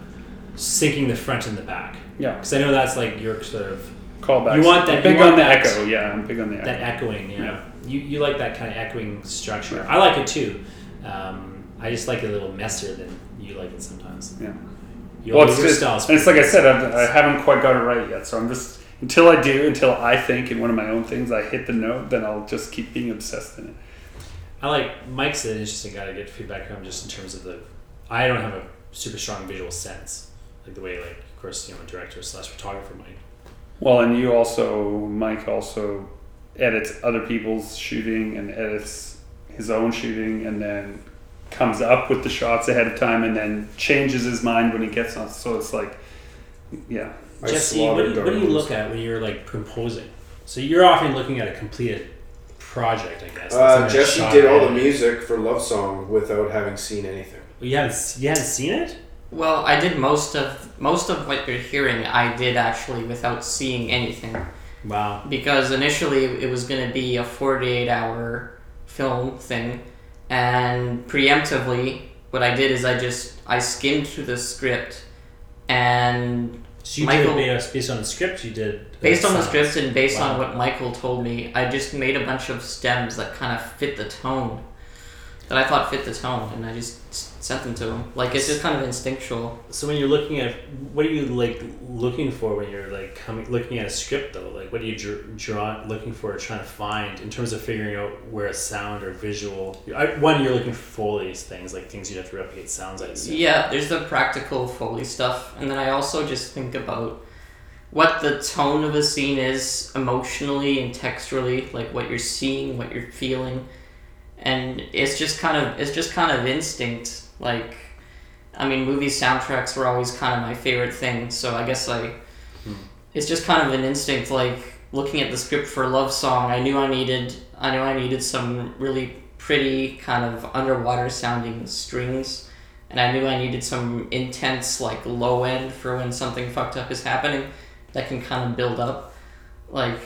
syncing the front and the back Yeah, because I know that's like your sort of callbacks. You want that- I'm big want on the that- echo. Yeah, I'm big on the echo. that echoing yeah, Yeah. You, you like that kind of echoing structure Yeah. I like it too um, I just like it a little messier than you like it sometimes Yeah. your, Well, it's just, and it's like I said. I've, I haven't quite got it right yet. So I'm just until I do, until I think in one of my own things, I hit the note, then I'll just keep being obsessed in it. I like Mike's an interesting guy to get feedback from just in terms of the. I don't have a super strong visual sense, like the way like of course you know a director slash photographer might. Well, and you also, Mike also edits other people's shooting and edits his own shooting, and then comes up with the shots ahead of time, and then changes his mind when he gets on. So it's like, yeah, I Jesse, what do, you, what do you look at when you're like composing? So you're often looking at a completed project, I guess. Uh, Jesse did all the music for Love Song without having seen anything. You haven't you haven't seen it? Well, I did most of most of what you're hearing. I did actually without seeing anything Wow. because initially it was going to be a 48 hour film thing, and preemptively, what I did is I just I skimmed through the script, and So you Michael- did it based, on the script. You did based on the sounds. script and based on what Michael told me, I just made a bunch of stems that kind of fit the tone that I thought fit the tone, and I just sent them to him. Like it's just kind of instinctual. So when you're looking at what are you like looking for when you're like coming looking at a script though? Like what are you dr- draw looking for or trying to find in terms of figuring out where a sound or visual? I, one, you're looking for Foley's things like things you have to replicate sounds. I assume. Yeah, there's the practical foley stuff, and then I also just think about what the tone of a scene is emotionally and texturally, like what you're seeing, what you're feeling, and it's just kind of it's just kind of instinct. Like, I mean, movie soundtracks were always kind of my favorite thing, so I guess like hmm. it's just kind of an instinct. Like looking at the script for Love Song, I knew I needed I knew I needed some really pretty kind of underwater sounding strings and I knew I needed some intense like low end for when something fucked up is happening that can kind of build up. Like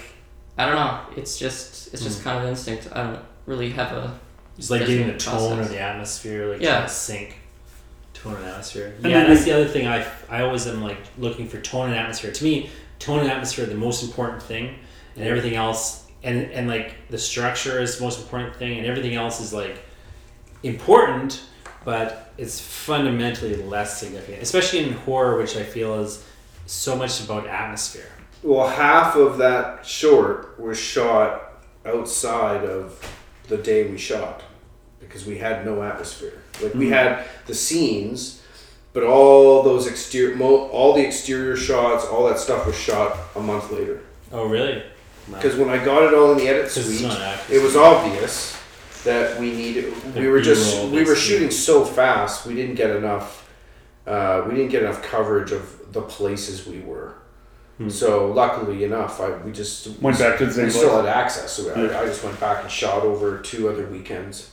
I don't know, it's just it's just hmm. kind of instinct. I don't really have a It's like getting the tone process. or the atmosphere, like Yeah. trying to sync tone and atmosphere. And yeah, then that's the- the other thing. I I always am like looking for tone and atmosphere. To me, tone and atmosphere are the most important thing, and everything else, and and like the structure is the most important thing, and everything else is like important, but it's fundamentally less significant, especially in horror, which I feel is so much about atmosphere. Well, half of that short was shot outside of the day we shot because we had no atmosphere. Like we had the scenes, but all those exterior, mo- all the exterior shots, all that stuff was shot a month later. Oh, really? Because when I got it all in the edit suite, not active. it was obvious that we needed. We were just we were basically. shooting so fast. We didn't get enough. Uh, we didn't get enough coverage of the places we were. Hmm. So luckily enough, I we just Went back to the same we still had access. So I, I just went back and shot over two other weekends,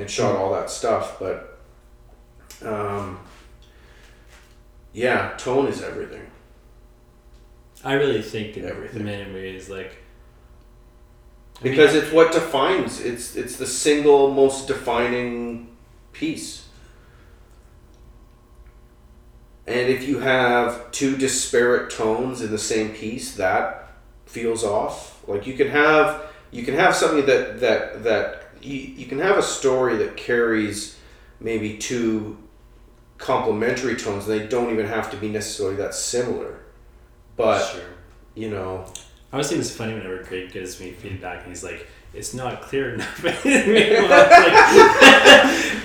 and shot all that stuff. But um, yeah, tone is everything. I really think in Everything. movie is like because it's what defines it's it's the single most defining piece and if you have two disparate tones in the same piece that feels off like you can have you can have something that that that you, you can have a story that carries maybe two complementary tones and they don't even have to be necessarily that similar but sure. you know I always think it's funny whenever Craig gives me feedback and he's like, "It's not clear enough." meanwhile, like,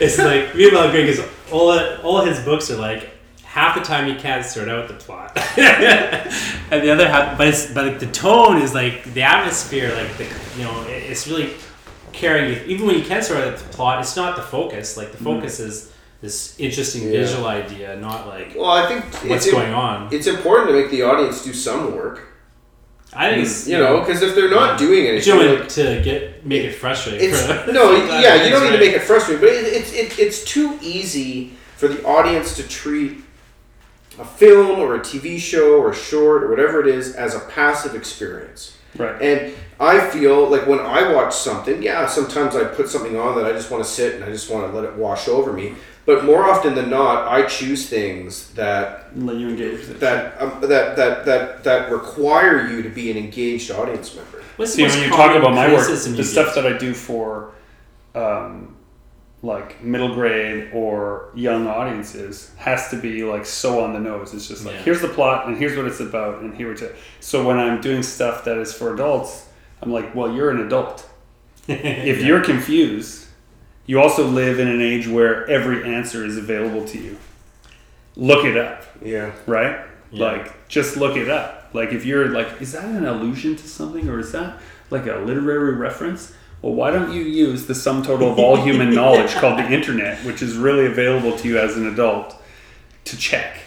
it's like meanwhile, Greg is all all his books are like half the time you can't sort out the plot, and the other half, but it's but like, the tone is like the atmosphere, like the you know, it, it's really carrying you. Even when you can sort out the plot, it's not the focus. Like the focus is this interesting Mm-hmm. Yeah. visual idea, not like well i think what's going on. it's important to make the audience do some work I think it's you know because if they're not doing But anything you like, to get make it frustrating. no yeah you don't need to make it frustrating but it, it's it, it's too easy for the audience to treat a film or a tv show or a short or whatever it is as a passive experience Right. and I feel like when I watch something, yeah, sometimes I put something on that I just want to sit and I just want to let it wash over me. But more often than not, I choose things that Let you engage that um, that that that that require you to be an engaged audience member. What's the See, most when you talk about my work, the stuff get? that I do for, um, like middle grade or young audiences has to be like so on the nose. It's just like Yeah. here's the plot and here's what it's about and here it's it. So when I'm doing stuff that is for adults, I'm like, well, you're an adult. If you're confused, you also live in an age where every answer is available to you. Look it up Yeah. right? Yeah. Like, just look it up. Like, if you're like, is that an allusion to something or is that like a literary reference? Well, why don't you use the sum total of all human knowledge called the internet, which is really available to you as an adult, to check?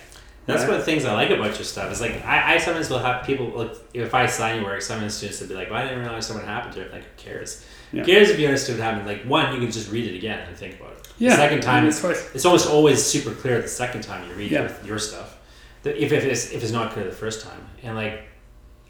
That's right? one of the things I like about your stuff. Is like I, I sometimes will have people like if I sign your work, some of the students will be like, "Well, I didn't realize someone happened to it." Like, who cares? Yeah. Who cares if you understood what happened? Like, one, you can just read it again and think about it. Yeah, The second time, and it's, it's almost always super clear the second time you read Yeah. your, your stuff. The- If, if it's if it's not clear the first time, and like,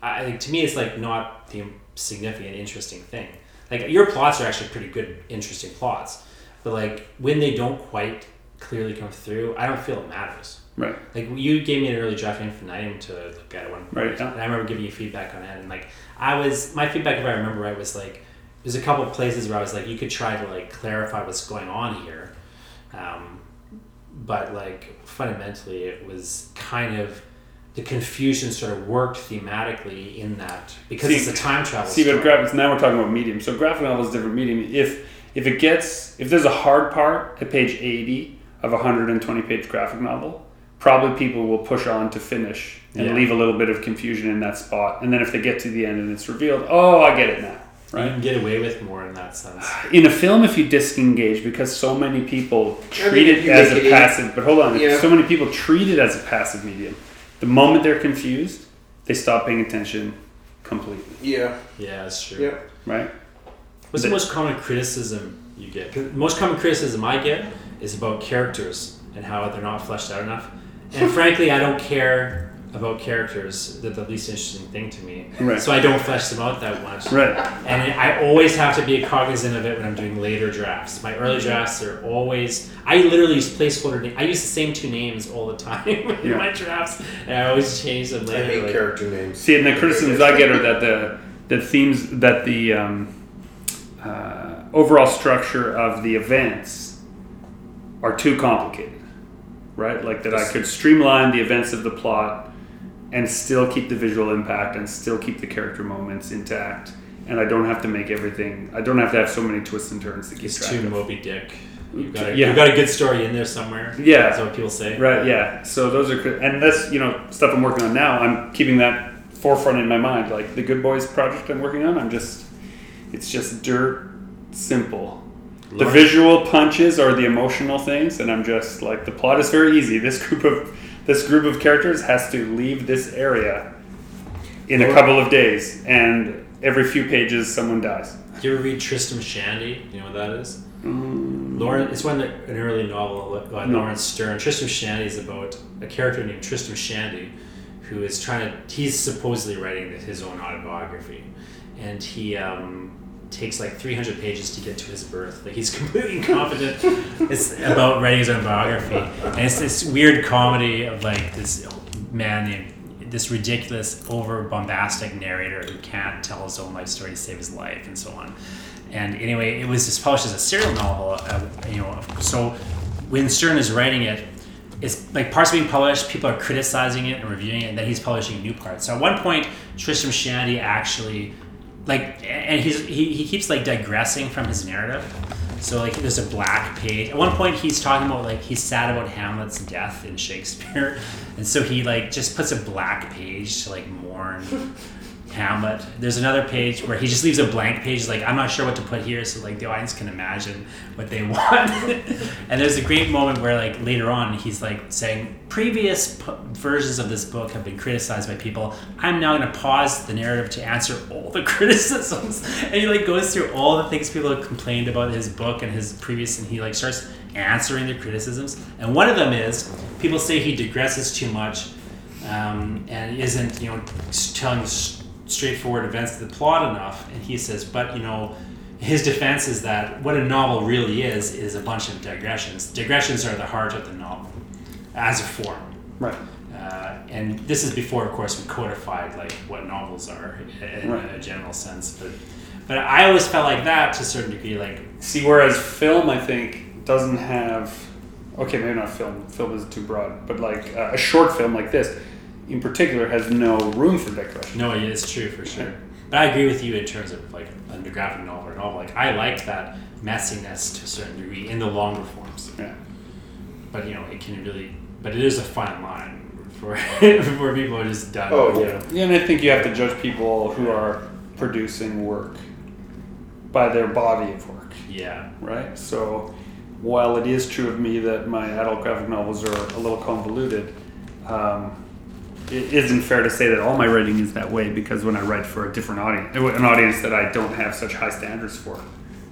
I think to me, it's like not the significant, interesting thing. Like your plots are actually pretty good, interesting plots, but like when they don't quite clearly come through, I don't feel it matters. Right. Like you gave me an early draft infinitum to look at one Right, yeah. and I remember giving you feedback on that. And like I was, my feedback, if I remember right, was like there's a couple of places where I was like, you could try to like clarify what's going on here, um, but like fundamentally, it was kind of the confusion sort of worked thematically in that because See- it's a time travel. See, but graphics. Now we're talking about medium. So graphic novel is a different medium. If if it gets if there's a hard part at page eighty of a hundred and twenty page graphic novel, probably people will push on to finish and Yeah. leave a little bit of confusion in that spot. And then if they get to the end and it's revealed, oh, I get it now. You Right? can get away with more in that sense. In a film, if you disengage, because so many people I treat mean, it as a it- passive, but hold on, Yeah. so many people treat it as a passive medium. The moment they're confused, they stop paying attention completely. Yeah. Yeah, that's true. Yeah. Right? What's the most common criticism you get? the most common criticism I get is about characters and how they're not fleshed out enough. And frankly, I don't care about characters. They're the least interesting thing to me. Right. So I don't flesh them out that much. Right. And I always have to be cognizant of it when I'm doing later drafts. My early drafts are always. I literally use placeholder. Na- I use the same two names all the time in Yeah. my drafts, and I always change them I later. hate like- character names. See, and the criticisms I get are that the the themes that the um, uh, overall structure of the events are too complicated, right? Like that I could streamline the events of the plot and still keep the visual impact and still keep the character moments intact, and I don't have to make everything. I don't have to have so many twists and turns to keep It's track too of. Moby Dick. You've got, a, Yeah. you've got a good story in there somewhere. Yeah. That's what people say. Right, yeah. So those are, and that's, you know, stuff I'm working on now. I'm keeping that forefront in my mind. Like the Good Boys project I'm working on, I'm just, it's just dirt simple. The visual punches are the emotional things, and I'm just like, the plot is very easy. This group of, this group of characters has to leave this area in a couple of days, and every few pages someone dies. Do you ever read Tristram Shandy? You know what that is? Mm, Lauren, it's one an early novel by No. Laurence Sterne. Tristram Shandy is about a character named Tristram Shandy, who is trying to. He's supposedly writing his own autobiography, and he um, takes like 300 pages to get to his birth. Like he's completely incompetent. it's about writing his own biography, and it's this weird comedy of like this man named. This ridiculous, over bombastic narrator who can't tell his own life story to save his life, and so on. And anyway, it was just published as a serial novel. Uh, you know, so when Sterne is writing it, it's like parts being published, people are criticizing it and reviewing it, and then he's publishing new parts. So at one point, Tristram Shandy actually, like, and he's he, he keeps like digressing from his narrative. So like, there's a black page. At one point, he's talking about like he's sad about Hamlet's death in Shakespeare, and so he like just puts a black page to like mourn Hamlet. There's another page where he just leaves a blank page, like I'm not sure what to put here, so like the audience can imagine what they want. and there's a great moment where like later on he's like saying previous p- versions of this book have been criticized by people. I'm now going to pause the narrative to answer all the criticisms, and he like goes through all the things people have complained about his book and his previous, and he like starts answering the criticisms. And one of them is people say he digresses too much um, and isn't you know telling straightforward events of the plot enough and he says but you know his defense is that what a novel really is is a bunch of digressions digressions are the heart of the novel as a form right. uh, and this is before of course we codified like what novels are in Right. a general sense but but i always felt like that to a certain degree like See, whereas film, I think, doesn't have. Okay, maybe not film. Film is too broad, but like uh, a short film like this, in particular, has no room for digression. No, it's true for sure. But I agree with you in terms of like a graphic novel or novel. Like I like that messiness to a certain degree in the longer forms. Yeah. But you know, it can really. But it is a fine line for for people who are just done. Oh, yeah. Yeah, and I think you have to judge people who are producing work by their body of work, Yeah. right? So, while it is true of me that my adult graphic novels are a little convoluted, um, it isn't fair to say that all my writing is that way because when I write for a different audience, an audience that I don't have such high standards for,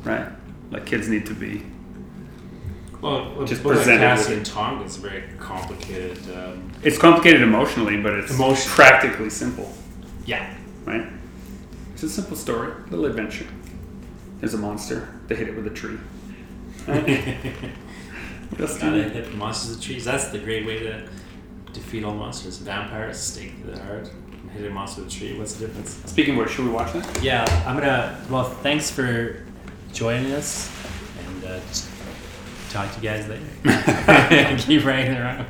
right? Like kids need to be Well, Just just like presented Cassie with- and Tonga is very complicated. Um, It's complicated emotionally, but it's Emotion- practically simple, yeah. right? It's a simple story, little adventure. There's a monster. They hit it with a tree. Right? What else do you Gotta hit the monsters of trees. That's the great way to defeat all monsters. Vampires, stake to the heart. Hit a monster with a tree. What's the difference? Speaking of which, should we watch that? Yeah, I'm gonna. Well, thanks for joining us, and uh, just talk to you guys later. Keep writing around.